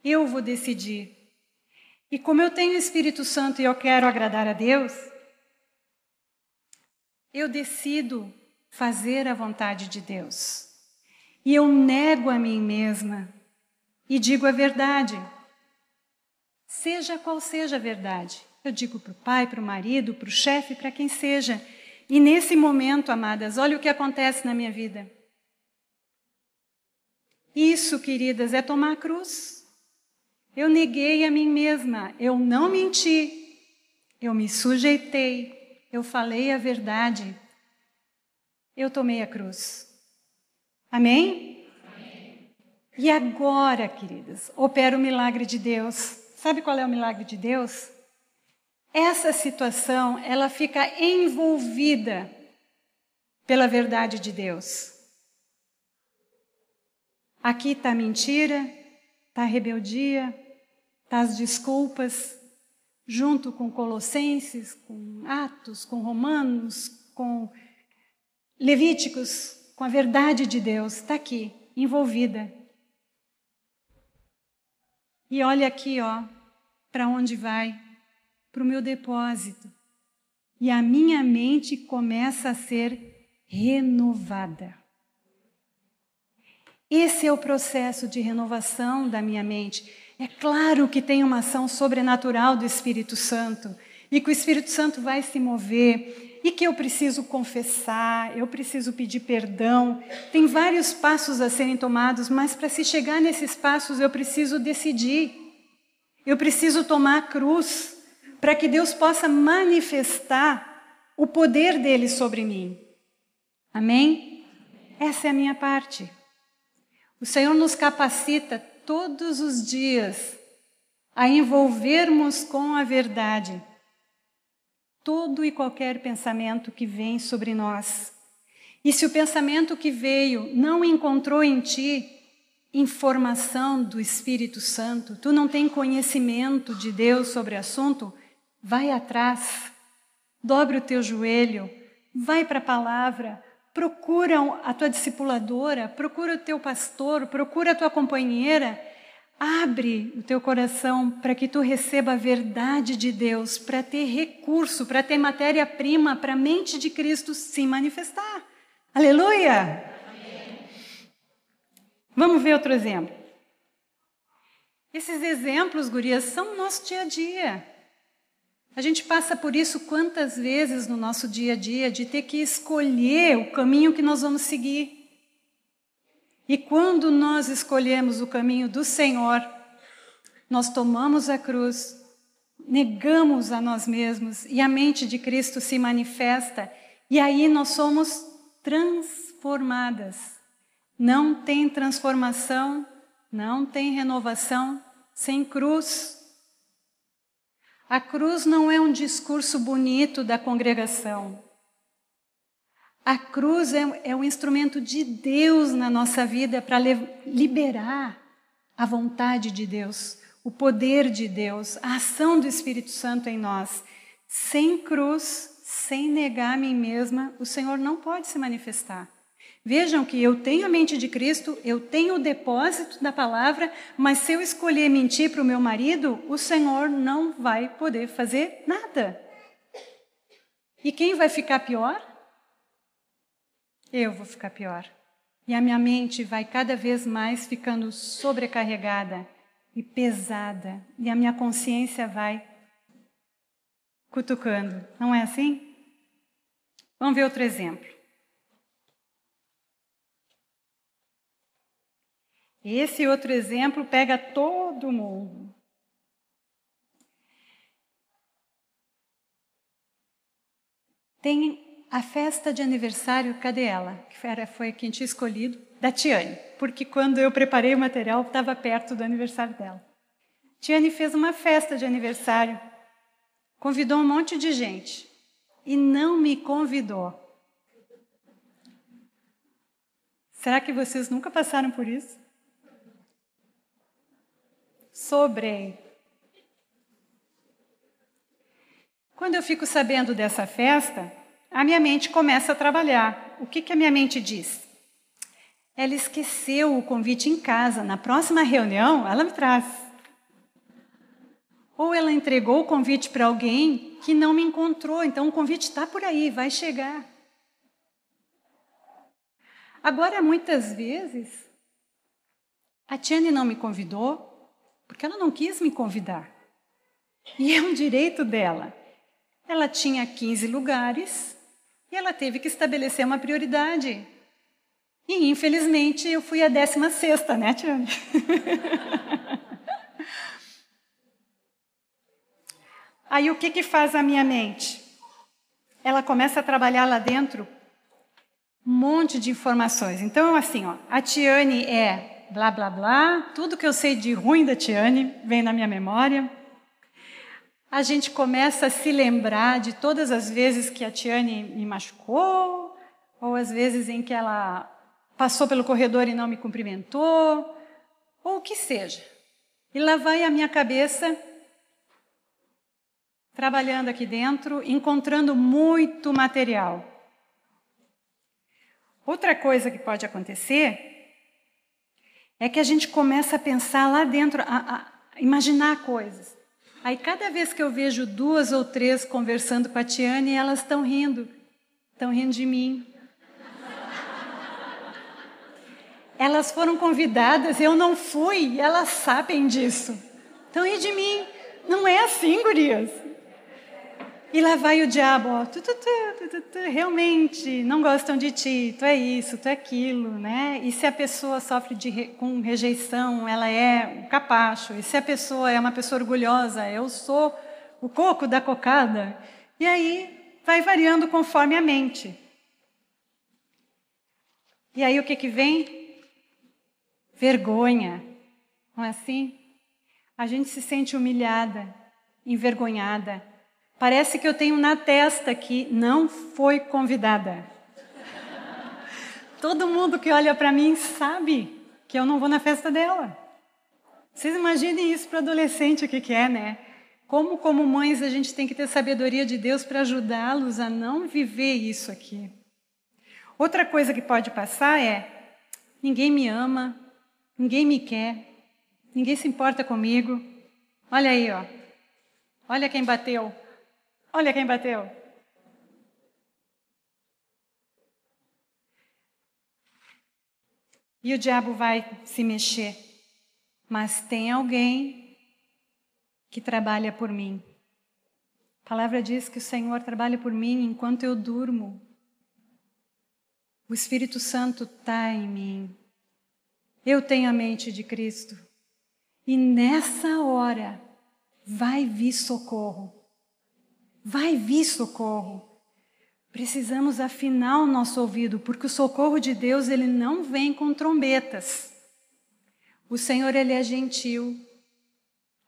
Eu vou decidir. E como eu tenho o Espírito Santo e eu quero agradar a Deus, eu decido fazer a vontade de Deus. E eu nego a mim mesma e digo a verdade. Seja qual seja a verdade. Eu digo para o pai, para o marido, para o chefe, para quem seja. E nesse momento, amadas, olha o que acontece na minha vida. Isso, queridas, é tomar a cruz. Eu neguei a mim mesma, eu não menti, eu me sujeitei, eu falei a verdade, eu tomei a cruz. Amém? Amém? E agora, queridas, opera o milagre de Deus. Sabe qual é o milagre de Deus? Essa situação, ela fica envolvida pela verdade de Deus. Aqui está mentira, está rebeldia, Tá as desculpas, junto com Colossenses, com Atos, com Romanos, com Levíticos, com a verdade de Deus, está aqui, envolvida. E olha aqui, ó, para onde vai? Para o meu depósito. E a minha mente começa a ser renovada. Esse é o processo de renovação da minha mente. É claro que tem uma ação sobrenatural do Espírito Santo e que o Espírito Santo vai se mover e que eu preciso confessar, eu preciso pedir perdão. Tem vários passos a serem tomados, mas para se chegar nesses passos eu preciso decidir. Eu preciso tomar a cruz para que Deus possa manifestar o poder dele sobre mim. Amém? Essa é a minha parte. O Senhor nos capacita todos os dias a envolvermos com a verdade todo e qualquer pensamento que vem sobre nós. E se o pensamento que veio não encontrou em ti informação do Espírito Santo, tu não tem conhecimento de Deus sobre o assunto, vai atrás, dobre o teu joelho, vai para a palavra, procura a tua discipuladora, procura o teu pastor, procura a tua companheira, abre o teu coração para que tu receba a verdade de Deus, para ter recurso, para ter matéria-prima para a mente de Cristo se manifestar. Aleluia! Vamos ver outro exemplo. Esses exemplos, gurias, são nosso dia a dia. A gente passa por isso quantas vezes no nosso dia a dia de ter que escolher o caminho que nós vamos seguir. E quando nós escolhemos o caminho do Senhor, nós tomamos a cruz, negamos a nós mesmos e a mente de Cristo se manifesta, e aí nós somos transformadas. Não tem transformação, não tem renovação sem cruz. A cruz não é um discurso bonito da congregação. A cruz é, é um instrumento de Deus na nossa vida para liberar a vontade de Deus, o poder de Deus, a ação do Espírito Santo em nós. Sem cruz, sem negar a mim mesma, o Senhor não pode se manifestar. Vejam que eu tenho a mente de Cristo, eu tenho o depósito da palavra, mas se eu escolher mentir para o meu marido, o Senhor não vai poder fazer nada. E quem vai ficar pior? Eu vou ficar pior. E a minha mente vai cada vez mais ficando sobrecarregada e pesada, e a minha consciência vai cutucando. Não é assim? Vamos ver outro exemplo. Esse outro exemplo pega todo mundo. Tem a festa de aniversário, cadê ela? Que era, foi quem tinha escolhido, da Tiane, porque quando eu preparei o material estava perto do aniversário dela. Tiane fez uma festa de aniversário, convidou um monte de gente e não me convidou. Será que vocês nunca passaram por isso? Sobrei. Quando eu fico sabendo dessa festa, a minha mente começa a trabalhar. O que, que a minha mente diz? Ela esqueceu o convite em casa. Na próxima reunião, ela me traz. Ou ela entregou o convite para alguém que não me encontrou. Então o convite está por aí, vai chegar. Agora, muitas vezes, a Tiane não me convidou porque ela não quis me convidar. E é um direito dela. Ela tinha 15 lugares e ela teve que estabelecer uma prioridade. E, infelizmente, eu fui a 16, né, Tiane? *laughs* Aí o que, que faz a minha mente? Ela começa a trabalhar lá dentro um monte de informações. Então, assim, ó, a Tiane é blá blá blá, tudo que eu sei de ruim da Tiane vem na minha memória. A gente começa a se lembrar de todas as vezes que a Tiane me machucou, ou as vezes em que ela passou pelo corredor e não me cumprimentou, ou o que seja. E lá vai a minha cabeça trabalhando aqui dentro, encontrando muito material. Outra coisa que pode acontecer é que a gente começa a pensar lá dentro, a, a imaginar coisas. Aí cada vez que eu vejo duas ou três conversando com a Tiane, elas estão rindo, estão rindo de mim. Elas foram convidadas, eu não fui, elas sabem disso. Estão rindo de mim. Não é assim, gurias. E lá vai o diabo, ó, tu, tu, tu, realmente não gostam de ti, tu é isso, tu é aquilo, né? E se a pessoa sofre de, com rejeição, ela é um capacho. E se a pessoa é uma pessoa orgulhosa, eu sou o coco da cocada. E aí vai variando conforme a mente. E aí o que que vem? Vergonha. Não é assim? A gente se sente humilhada, envergonhada Parece que eu tenho na testa que não foi convidada. Todo mundo que olha para mim sabe que eu não vou na festa dela. Vocês imaginem isso para adolescente o que, que é, né? Como, como mães, a gente tem que ter sabedoria de Deus para ajudá-los a não viver isso aqui. Outra coisa que pode passar é: ninguém me ama, ninguém me quer, ninguém se importa comigo. Olha aí, ó. Olha quem bateu. Olha quem bateu. E o diabo vai se mexer. Mas tem alguém que trabalha por mim. A palavra diz que o Senhor trabalha por mim enquanto eu durmo. O Espírito Santo está em mim. Eu tenho a mente de Cristo. E nessa hora vai vir socorro vai vir socorro. Precisamos afinar o nosso ouvido, porque o socorro de Deus ele não vem com trombetas. O Senhor ele é gentil.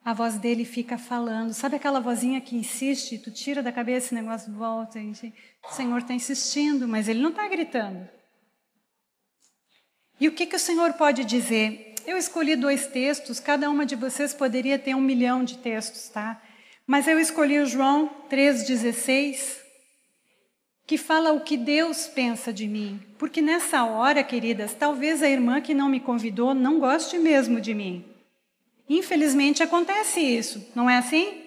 A voz dele fica falando. Sabe aquela vozinha que insiste? Tu tira da cabeça esse negócio, volta. O Senhor está insistindo, mas ele não está gritando. E o que, que o Senhor pode dizer? Eu escolhi dois textos, cada uma de vocês poderia ter um milhão de textos, tá? Mas eu escolhi o João 3,16, que fala o que Deus pensa de mim. Porque nessa hora, queridas, talvez a irmã que não me convidou não goste mesmo de mim. Infelizmente acontece isso, não é assim?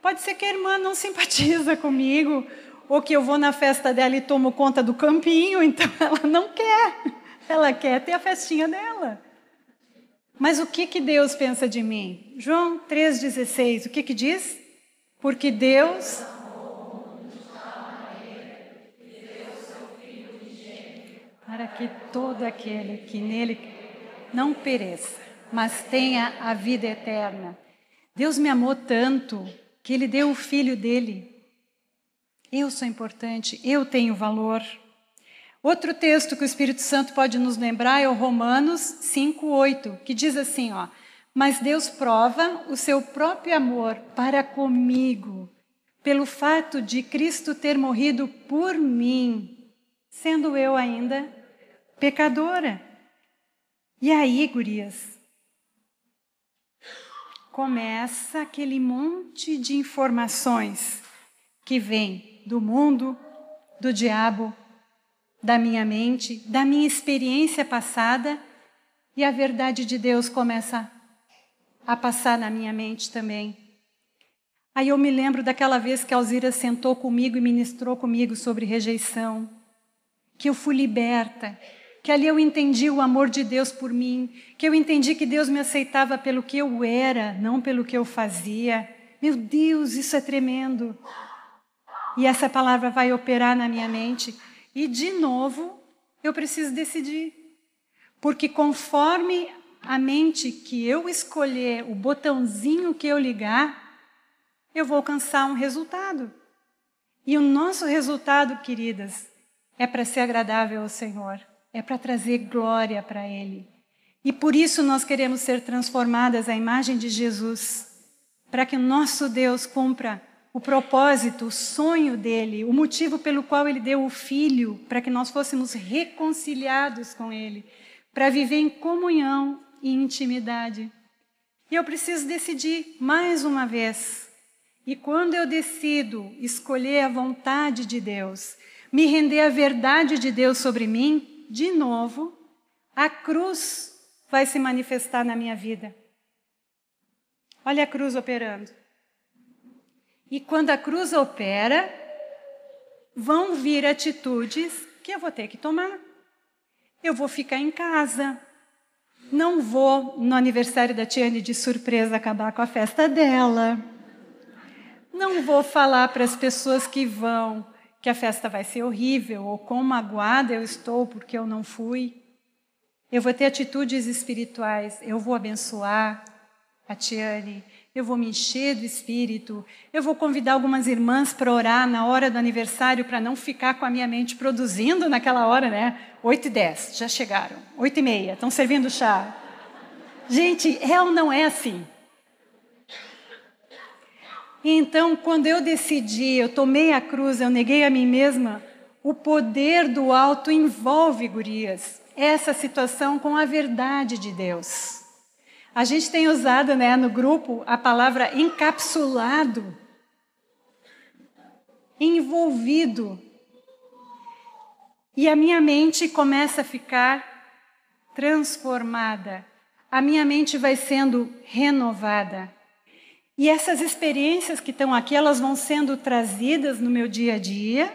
Pode ser que a irmã não *laughs* simpatiza comigo, ou que eu vou na festa dela e tomo conta do campinho, *laughs* então ela não quer. Ela quer ter a festinha dela. Mas o que, que Deus pensa de mim? João 3,16, o que, que diz? porque Deus para que todo aquele que nele não pereça, mas tenha a vida eterna. Deus me amou tanto que ele deu o filho dele. Eu sou importante, eu tenho valor. Outro texto que o Espírito Santo pode nos lembrar é o Romanos 5:8, que diz assim, ó: "Mas Deus prova o seu próprio amor para comigo, pelo fato de Cristo ter morrido por mim, sendo eu ainda pecadora." E aí, gurias, começa aquele monte de informações que vem do mundo, do diabo, da minha mente, da minha experiência passada, e a verdade de Deus começa a passar na minha mente também. Aí eu me lembro daquela vez que a Alzira sentou comigo e ministrou comigo sobre rejeição, que eu fui liberta, que ali eu entendi o amor de Deus por mim, que eu entendi que Deus me aceitava pelo que eu era, não pelo que eu fazia. Meu Deus, isso é tremendo. E essa palavra vai operar na minha mente e de novo, eu preciso decidir. Porque conforme a mente que eu escolher, o botãozinho que eu ligar, eu vou alcançar um resultado. E o nosso resultado, queridas, é para ser agradável ao Senhor, é para trazer glória para Ele. E por isso nós queremos ser transformadas à imagem de Jesus, para que o nosso Deus cumpra o propósito, o sonho dele, o motivo pelo qual ele deu o filho, para que nós fôssemos reconciliados com ele, para viver em comunhão e intimidade. E eu preciso decidir mais uma vez. E quando eu decido escolher a vontade de Deus, me render à verdade de Deus sobre mim, de novo, a cruz vai se manifestar na minha vida. Olha a cruz operando. E quando a cruz opera, vão vir atitudes que eu vou ter que tomar. Eu vou ficar em casa. Não vou no aniversário da Tiane de surpresa acabar com a festa dela. Não vou falar para as pessoas que vão que a festa vai ser horrível ou quão magoada eu estou porque eu não fui. Eu vou ter atitudes espirituais. Eu vou abençoar a Tiane eu vou me encher do Espírito, eu vou convidar algumas irmãs para orar na hora do aniversário, para não ficar com a minha mente produzindo naquela hora, né? Oito e dez, já chegaram. Oito e meia, estão servindo chá. Gente, ou não é assim? Então, quando eu decidi, eu tomei a cruz, eu neguei a mim mesma, o poder do alto envolve, gurias, essa situação com a verdade de Deus. A gente tem usado né, no grupo a palavra encapsulado, envolvido. E a minha mente começa a ficar transformada. A minha mente vai sendo renovada. E essas experiências que estão aqui, elas vão sendo trazidas no meu dia a dia,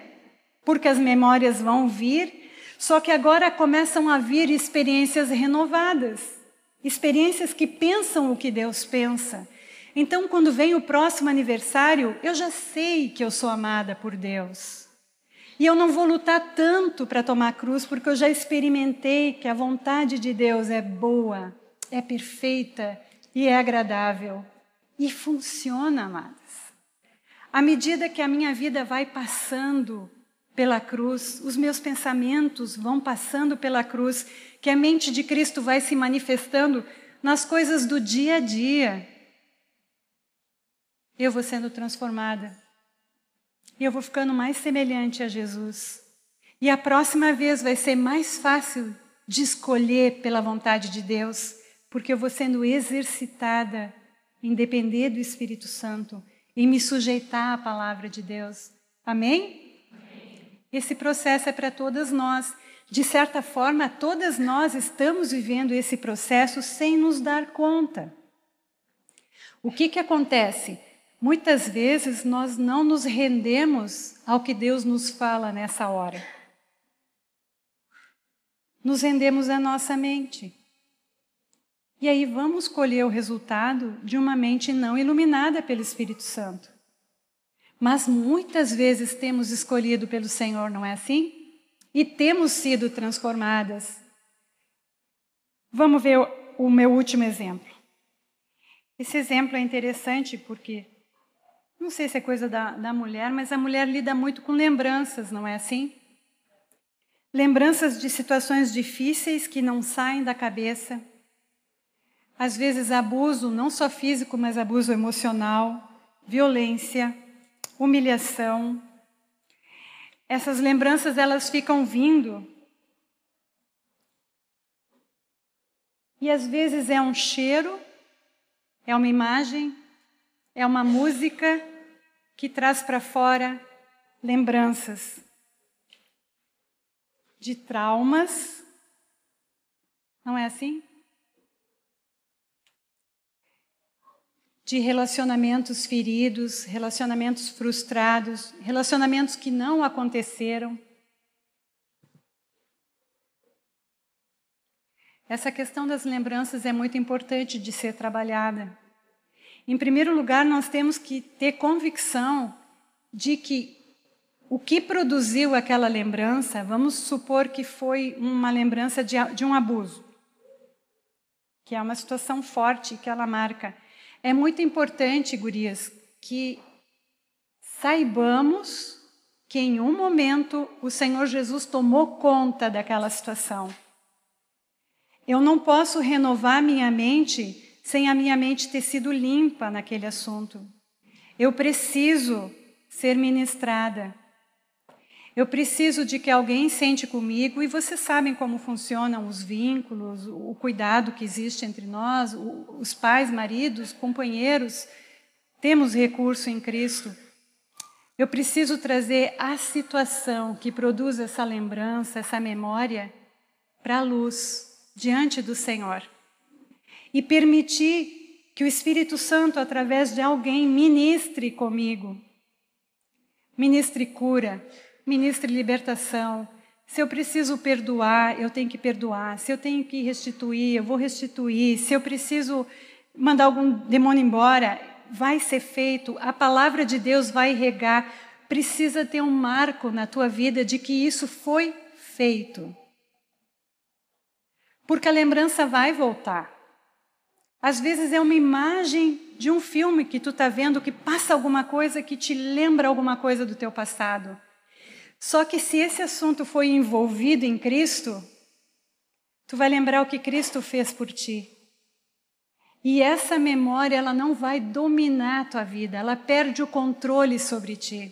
porque as memórias vão vir, só que agora começam a vir experiências renovadas experiências que pensam o que Deus pensa. Então, quando vem o próximo aniversário, eu já sei que eu sou amada por Deus. E eu não vou lutar tanto para tomar a cruz, porque eu já experimentei que a vontade de Deus é boa, é perfeita e é agradável. E funciona, amadas. À medida que a minha vida vai passando pela cruz, os meus pensamentos vão passando pela cruz, que a mente de Cristo vai se manifestando nas coisas do dia a dia. Eu vou sendo transformada. E eu vou ficando mais semelhante a Jesus. E a próxima vez vai ser mais fácil de escolher pela vontade de Deus, porque eu vou sendo exercitada em depender do Espírito Santo, em me sujeitar à palavra de Deus. Amém? Amém. Esse processo é para todas nós. De certa forma, todas nós estamos vivendo esse processo sem nos dar conta. O que, que acontece? Muitas vezes nós não nos rendemos ao que Deus nos fala nessa hora. Nos rendemos à nossa mente. E aí vamos colher o resultado de uma mente não iluminada pelo Espírito Santo. Mas muitas vezes temos escolhido pelo Senhor, não é assim? E temos sido transformadas. Vamos ver o, meu último exemplo. Esse exemplo é interessante porque, não sei se é coisa da, da mulher, mas a mulher lida muito com lembranças, não é assim? Lembranças de situações difíceis que não saem da cabeça. Às vezes, abuso, não só físico, mas abuso emocional, violência, humilhação. Essas lembranças elas ficam vindo. E às vezes é um cheiro, é uma imagem, é uma música que traz para fora lembranças de traumas. Não é assim? De relacionamentos feridos, relacionamentos frustrados, relacionamentos que não aconteceram. Essa questão das lembranças é muito importante de ser trabalhada. Em primeiro lugar, nós temos que ter convicção de que o que produziu aquela lembrança, vamos supor que foi uma lembrança de, de um abuso, que é uma situação forte que ela marca. É muito importante, gurias, que saibamos que em um momento o Senhor Jesus tomou conta daquela situação. Eu não posso renovar minha mente sem a minha mente ter sido limpa naquele assunto. Eu preciso ser ministrada. Eu preciso de que alguém sente comigo e vocês sabem como funcionam os vínculos, o cuidado que existe entre nós, os pais, maridos, companheiros. Temos recurso em Cristo. Eu preciso trazer a situação que produz essa lembrança, essa memória, para a luz, diante do Senhor. E permitir que o Espírito Santo, através de alguém, ministre comigo. Ministre cura, ministre libertação. Se eu preciso perdoar, eu tenho que perdoar. Se eu tenho que restituir, eu vou restituir. Se eu preciso mandar algum demônio embora, vai ser feito. A palavra de Deus vai regar. Precisa ter um marco na tua vida de que isso foi feito. Porque a lembrança vai voltar. Às vezes é uma imagem de um filme que tu está vendo que passa alguma coisa que te lembra alguma coisa do teu passado. Só que se esse assunto foi envolvido em Cristo, tu vai lembrar o que Cristo fez por ti. E essa memória, ela não vai dominar a tua vida, ela perde o controle sobre ti.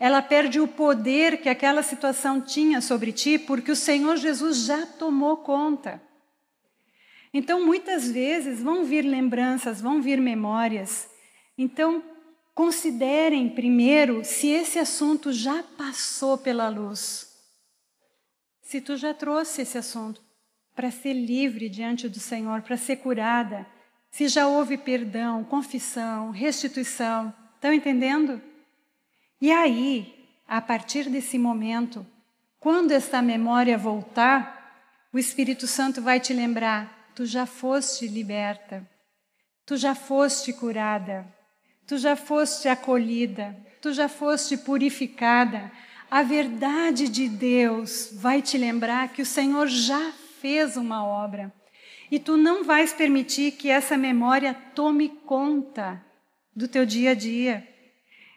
Ela perde o poder que aquela situação tinha sobre ti, porque o Senhor Jesus já tomou conta. Então, muitas vezes vão vir lembranças, vão vir memórias. Então, Considerem primeiro se esse assunto já passou pela luz. Se tu já trouxe esse assunto para ser livre diante do Senhor, para ser curada, se já houve perdão, confissão, restituição, estão entendendo? E aí, a partir desse momento, quando esta memória voltar, o Espírito Santo vai te lembrar: tu já foste liberta, tu já foste curada. Tu já foste acolhida, tu já foste purificada. A verdade de Deus vai te lembrar que o Senhor já fez uma obra. E tu não vais permitir que essa memória tome conta do teu dia a dia.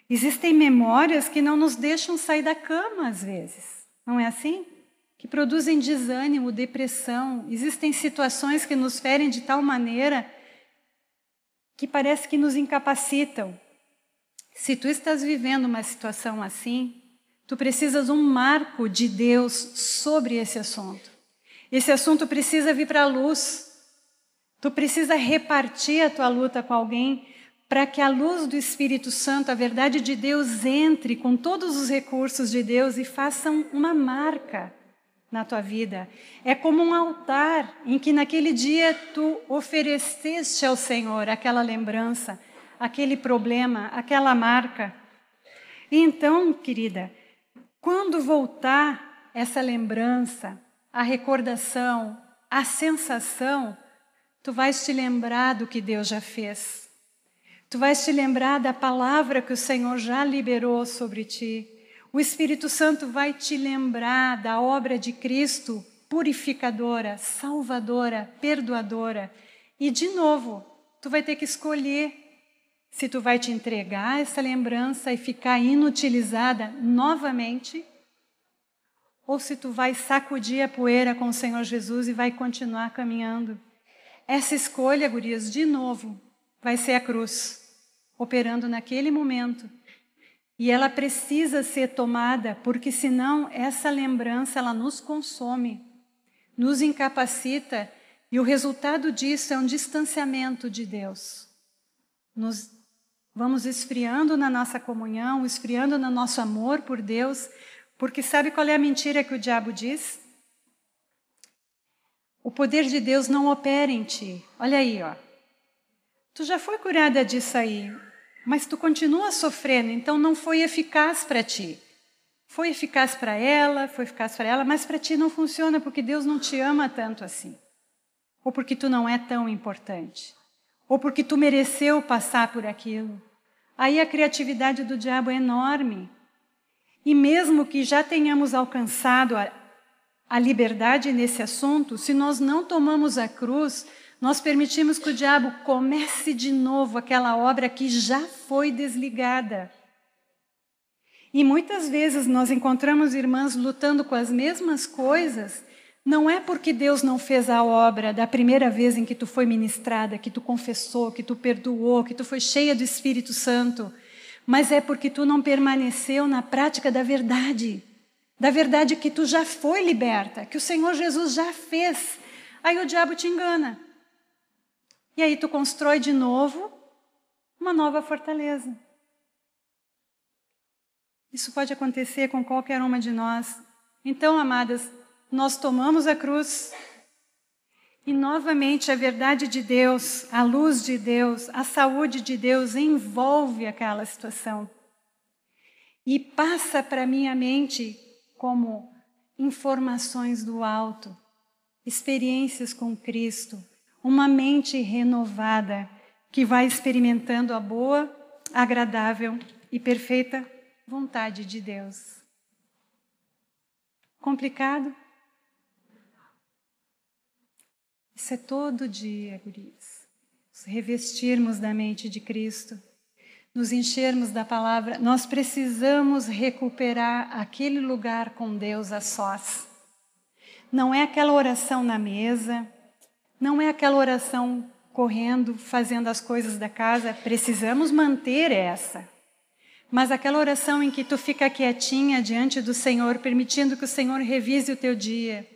Existem memórias que não nos deixam sair da cama às vezes. Não é assim? Que produzem desânimo, depressão. Existem situações que nos ferem de tal maneira que parece que nos incapacitam. Se tu estás vivendo uma situação assim, tu precisas um marco de Deus sobre esse assunto. Esse assunto precisa vir para a luz. Tu precisa repartir a tua luta com alguém para que a luz do Espírito Santo, a verdade de Deus, entre com todos os recursos de Deus e faça uma marca na tua vida. É como um altar em que naquele dia tu ofereceste ao Senhor aquela lembrança, aquele problema, aquela marca. E então, querida, quando voltar essa lembrança, a recordação, a sensação, tu vais te lembrar do que Deus já fez. Tu vais te lembrar da palavra que o Senhor já liberou sobre ti. O Espírito Santo vai te lembrar da obra de Cristo purificadora, salvadora, perdoadora. E de novo, tu vai ter que escolher se tu vai te entregar essa lembrança e ficar inutilizada novamente, ou se tu vai sacudir a poeira com o Senhor Jesus e vai continuar caminhando. Essa escolha, gurias, de novo, vai ser a cruz, operando naquele momento. E ela precisa ser tomada, porque senão essa lembrança ela nos consome, nos incapacita, e o resultado disso é um distanciamento de Deus. Nos vamos esfriando na nossa comunhão, esfriando no nosso amor por Deus, porque sabe qual é a mentira que o diabo diz? O poder de Deus não opera em ti. Olha aí, ó. Tu já foi curada disso aí, mas tu continua sofrendo, então não foi eficaz para ti. Foi eficaz para ela, foi eficaz para ela, mas para ti não funciona porque Deus não te ama tanto assim. Ou porque tu não é tão importante. Ou porque tu mereceu passar por aquilo. Aí a criatividade do diabo é enorme. E mesmo que já tenhamos alcançado a, a liberdade nesse assunto, se nós não tomamos a cruz, nós permitimos que o diabo comece de novo aquela obra que já foi desligada. E muitas vezes nós encontramos irmãs lutando com as mesmas coisas, não é porque Deus não fez a obra da primeira vez em que tu foi ministrada, que tu confessou, que tu perdoou, que tu foi cheia do Espírito Santo, mas é porque tu não permaneceu na prática da verdade da verdade que tu já foi liberta, que o Senhor Jesus já fez. Aí o diabo te engana. E aí tu constrói de novo uma nova fortaleza. Isso pode acontecer com qualquer uma de nós. Então, amadas, nós tomamos a cruz e novamente a verdade de Deus, a luz de Deus, a saúde de Deus envolve aquela situação. E passa para minha mente como informações do alto, experiências com Cristo, uma mente renovada que vai experimentando a boa, agradável e perfeita vontade de Deus. Complicado? Isso é todo dia, gurias. Nos revestirmos da mente de Cristo nos enchermos da palavra, nós precisamos recuperar aquele lugar com Deus a sós. Não é aquela oração na mesa, não é aquela oração correndo, fazendo as coisas da casa, precisamos manter essa. Mas aquela oração em que tu fica quietinha diante do Senhor, permitindo que o Senhor revise o teu dia,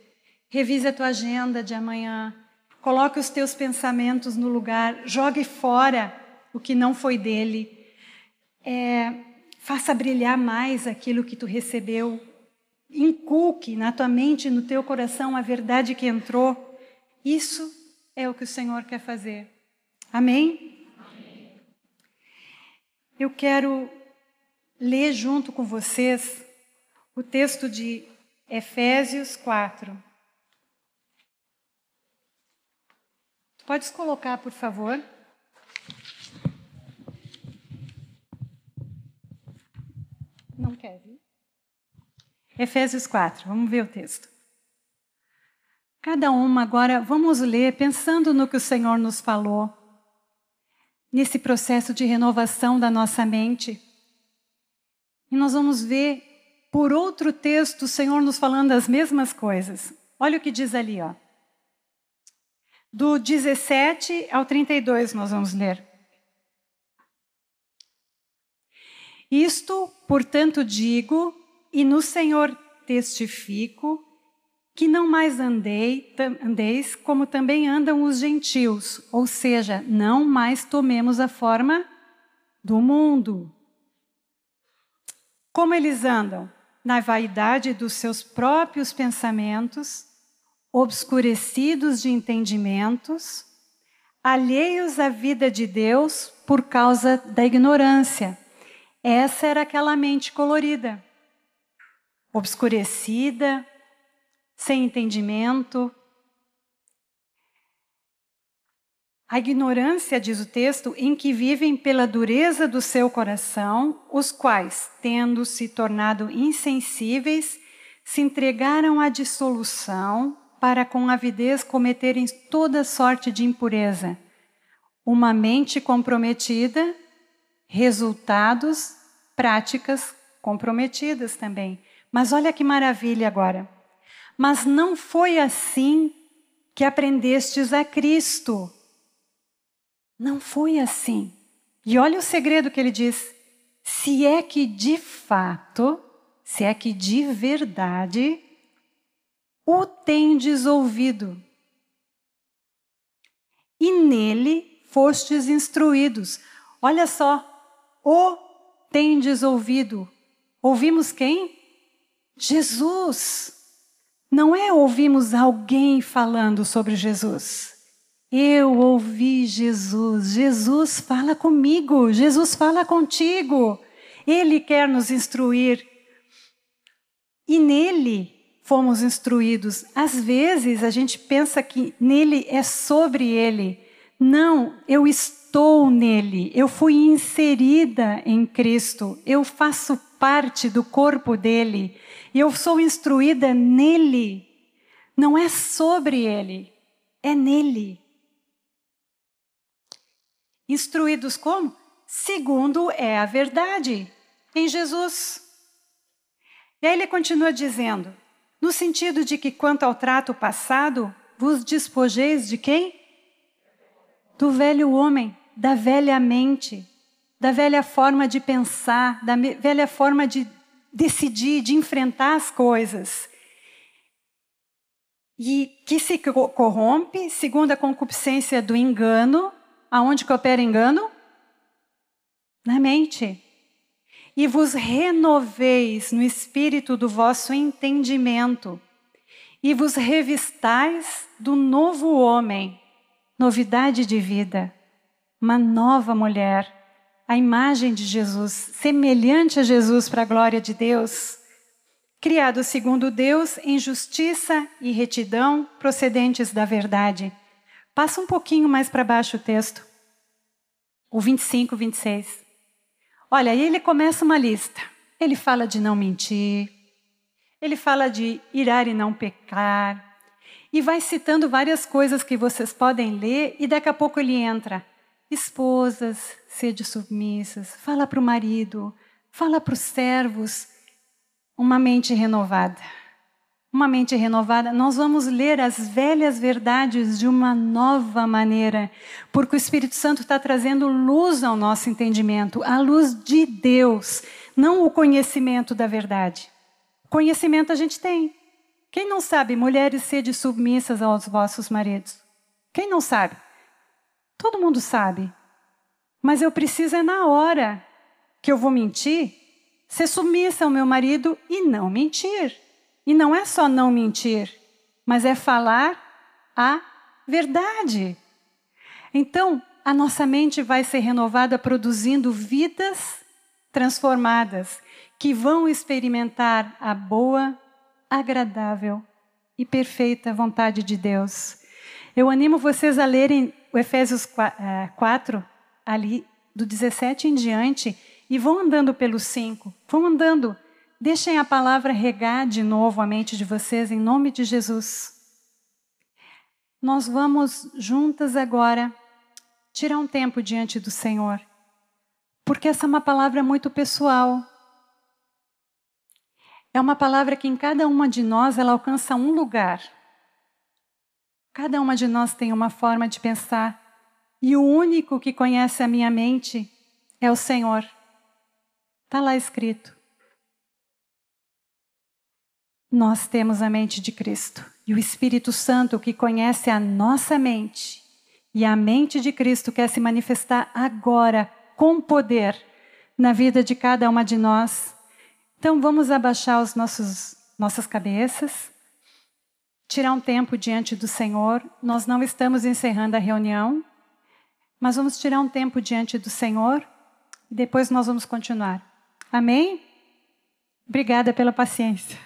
revise a tua agenda de amanhã, coloque os teus pensamentos no lugar, jogue fora o que não foi dele é, faça brilhar mais aquilo que tu recebeu, inculque na tua mente no teu coração a verdade que entrou. Isso é o que o Senhor quer fazer. Amém? Amém. Eu quero ler junto com vocês o texto de Efésios 4. Podes colocar, por favor? Não quer vir? Efésios 4, vamos ver o texto. Cada uma agora, vamos ler pensando no que o Senhor nos falou, nesse processo de renovação da nossa mente. E nós vamos ver por outro texto o Senhor nos falando as mesmas coisas. Olha o que diz ali, ó. Do 17 ao 32 nós vamos ler. Isto, portanto, digo, e no Senhor testifico, que não mais andei, andeis como também andam os gentios, ou seja, não mais tomemos a forma do mundo. Como eles andam? Na vaidade dos seus próprios pensamentos, obscurecidos de entendimentos, alheios à vida de Deus por causa da ignorância essa era aquela mente colorida, obscurecida, sem entendimento. A ignorância, diz o texto, em que vivem pela dureza do seu coração, os quais, tendo se tornado insensíveis, se entregaram à dissolução para com avidez cometerem toda sorte de impureza. Uma mente comprometida, resultados, práticas comprometidas também. Mas olha que maravilha agora. Mas não foi assim que aprendestes a Cristo. Não foi assim. E olha o segredo que ele diz: se é que de fato, se é que de verdade, o tendes ouvido. E nele fostes instruídos. Olha só, o tendes ouvido. Ouvimos quem? Jesus. Não é ouvimos alguém falando sobre Jesus. Eu ouvi Jesus. Jesus fala comigo. Jesus fala contigo. Ele quer nos instruir. E nele fomos instruídos. Às vezes a gente pensa que nele é sobre ele. Não, eu estou nele. Eu fui inserida em Cristo. Eu faço parte do corpo dele. E eu sou instruída nele. Não é sobre ele, é nele. Instruídos como? Segundo é a verdade, em Jesus. E aí ele continua dizendo: no sentido de que, quanto ao trato passado, vos despojeis de quem? Do velho homem, da velha mente, da velha forma de pensar, da velha forma de decidir, de enfrentar as coisas. E que se corrompe segundo a concupiscência do engano. Aonde que opera engano? Na mente. E vos renoveis no espírito do vosso entendimento, e vos revistais do novo homem, novidade de vida, uma nova mulher a imagem de Jesus, semelhante a Jesus para a glória de Deus, criado segundo Deus em justiça e retidão procedentes da verdade. Passa um pouquinho mais para baixo o texto, o 25, 26. Olha, aí ele começa uma lista. Ele fala de não mentir, ele fala de irar e não pecar, e vai citando várias coisas que vocês podem ler, e daqui a pouco ele entra. Esposas, sede submissas, fala para o marido, fala para os servos, uma mente renovada. Uma mente renovada, nós vamos ler as velhas verdades de uma nova maneira, porque o Espírito Santo está trazendo luz ao nosso entendimento, a luz de Deus, não o conhecimento da verdade. Conhecimento a gente tem. Quem não sabe, mulheres, sede submissas aos vossos maridos? Quem não sabe? Todo mundo sabe. Mas eu preciso é na hora que eu vou mentir, ser submissa ao meu marido e não mentir. E não é só não mentir, mas é falar a verdade. Então, a nossa mente vai ser renovada produzindo vidas transformadas que vão experimentar a boa, agradável e perfeita vontade de Deus. Eu animo vocês a lerem o Efésios 4, ali do 17 em diante e vão andando pelos cinco, vão andando. Deixem a palavra regar de novo a mente de vocês em nome de Jesus. Nós vamos juntas agora tirar um tempo diante do Senhor, porque essa é uma palavra muito pessoal. É uma palavra que em cada uma de nós ela alcança um lugar. Cada uma de nós tem uma forma de pensar e o único que conhece a minha mente é o Senhor. Está lá escrito. Nós temos a mente de Cristo e o Espírito Santo que conhece a nossa mente e a mente de Cristo quer se manifestar agora com poder na vida de cada uma de nós. Então vamos abaixar os nossos nossas cabeças, tirar um tempo diante do Senhor. Nós não estamos encerrando a reunião, mas vamos tirar um tempo diante do Senhor e depois nós vamos continuar. Amém? Obrigada pela paciência.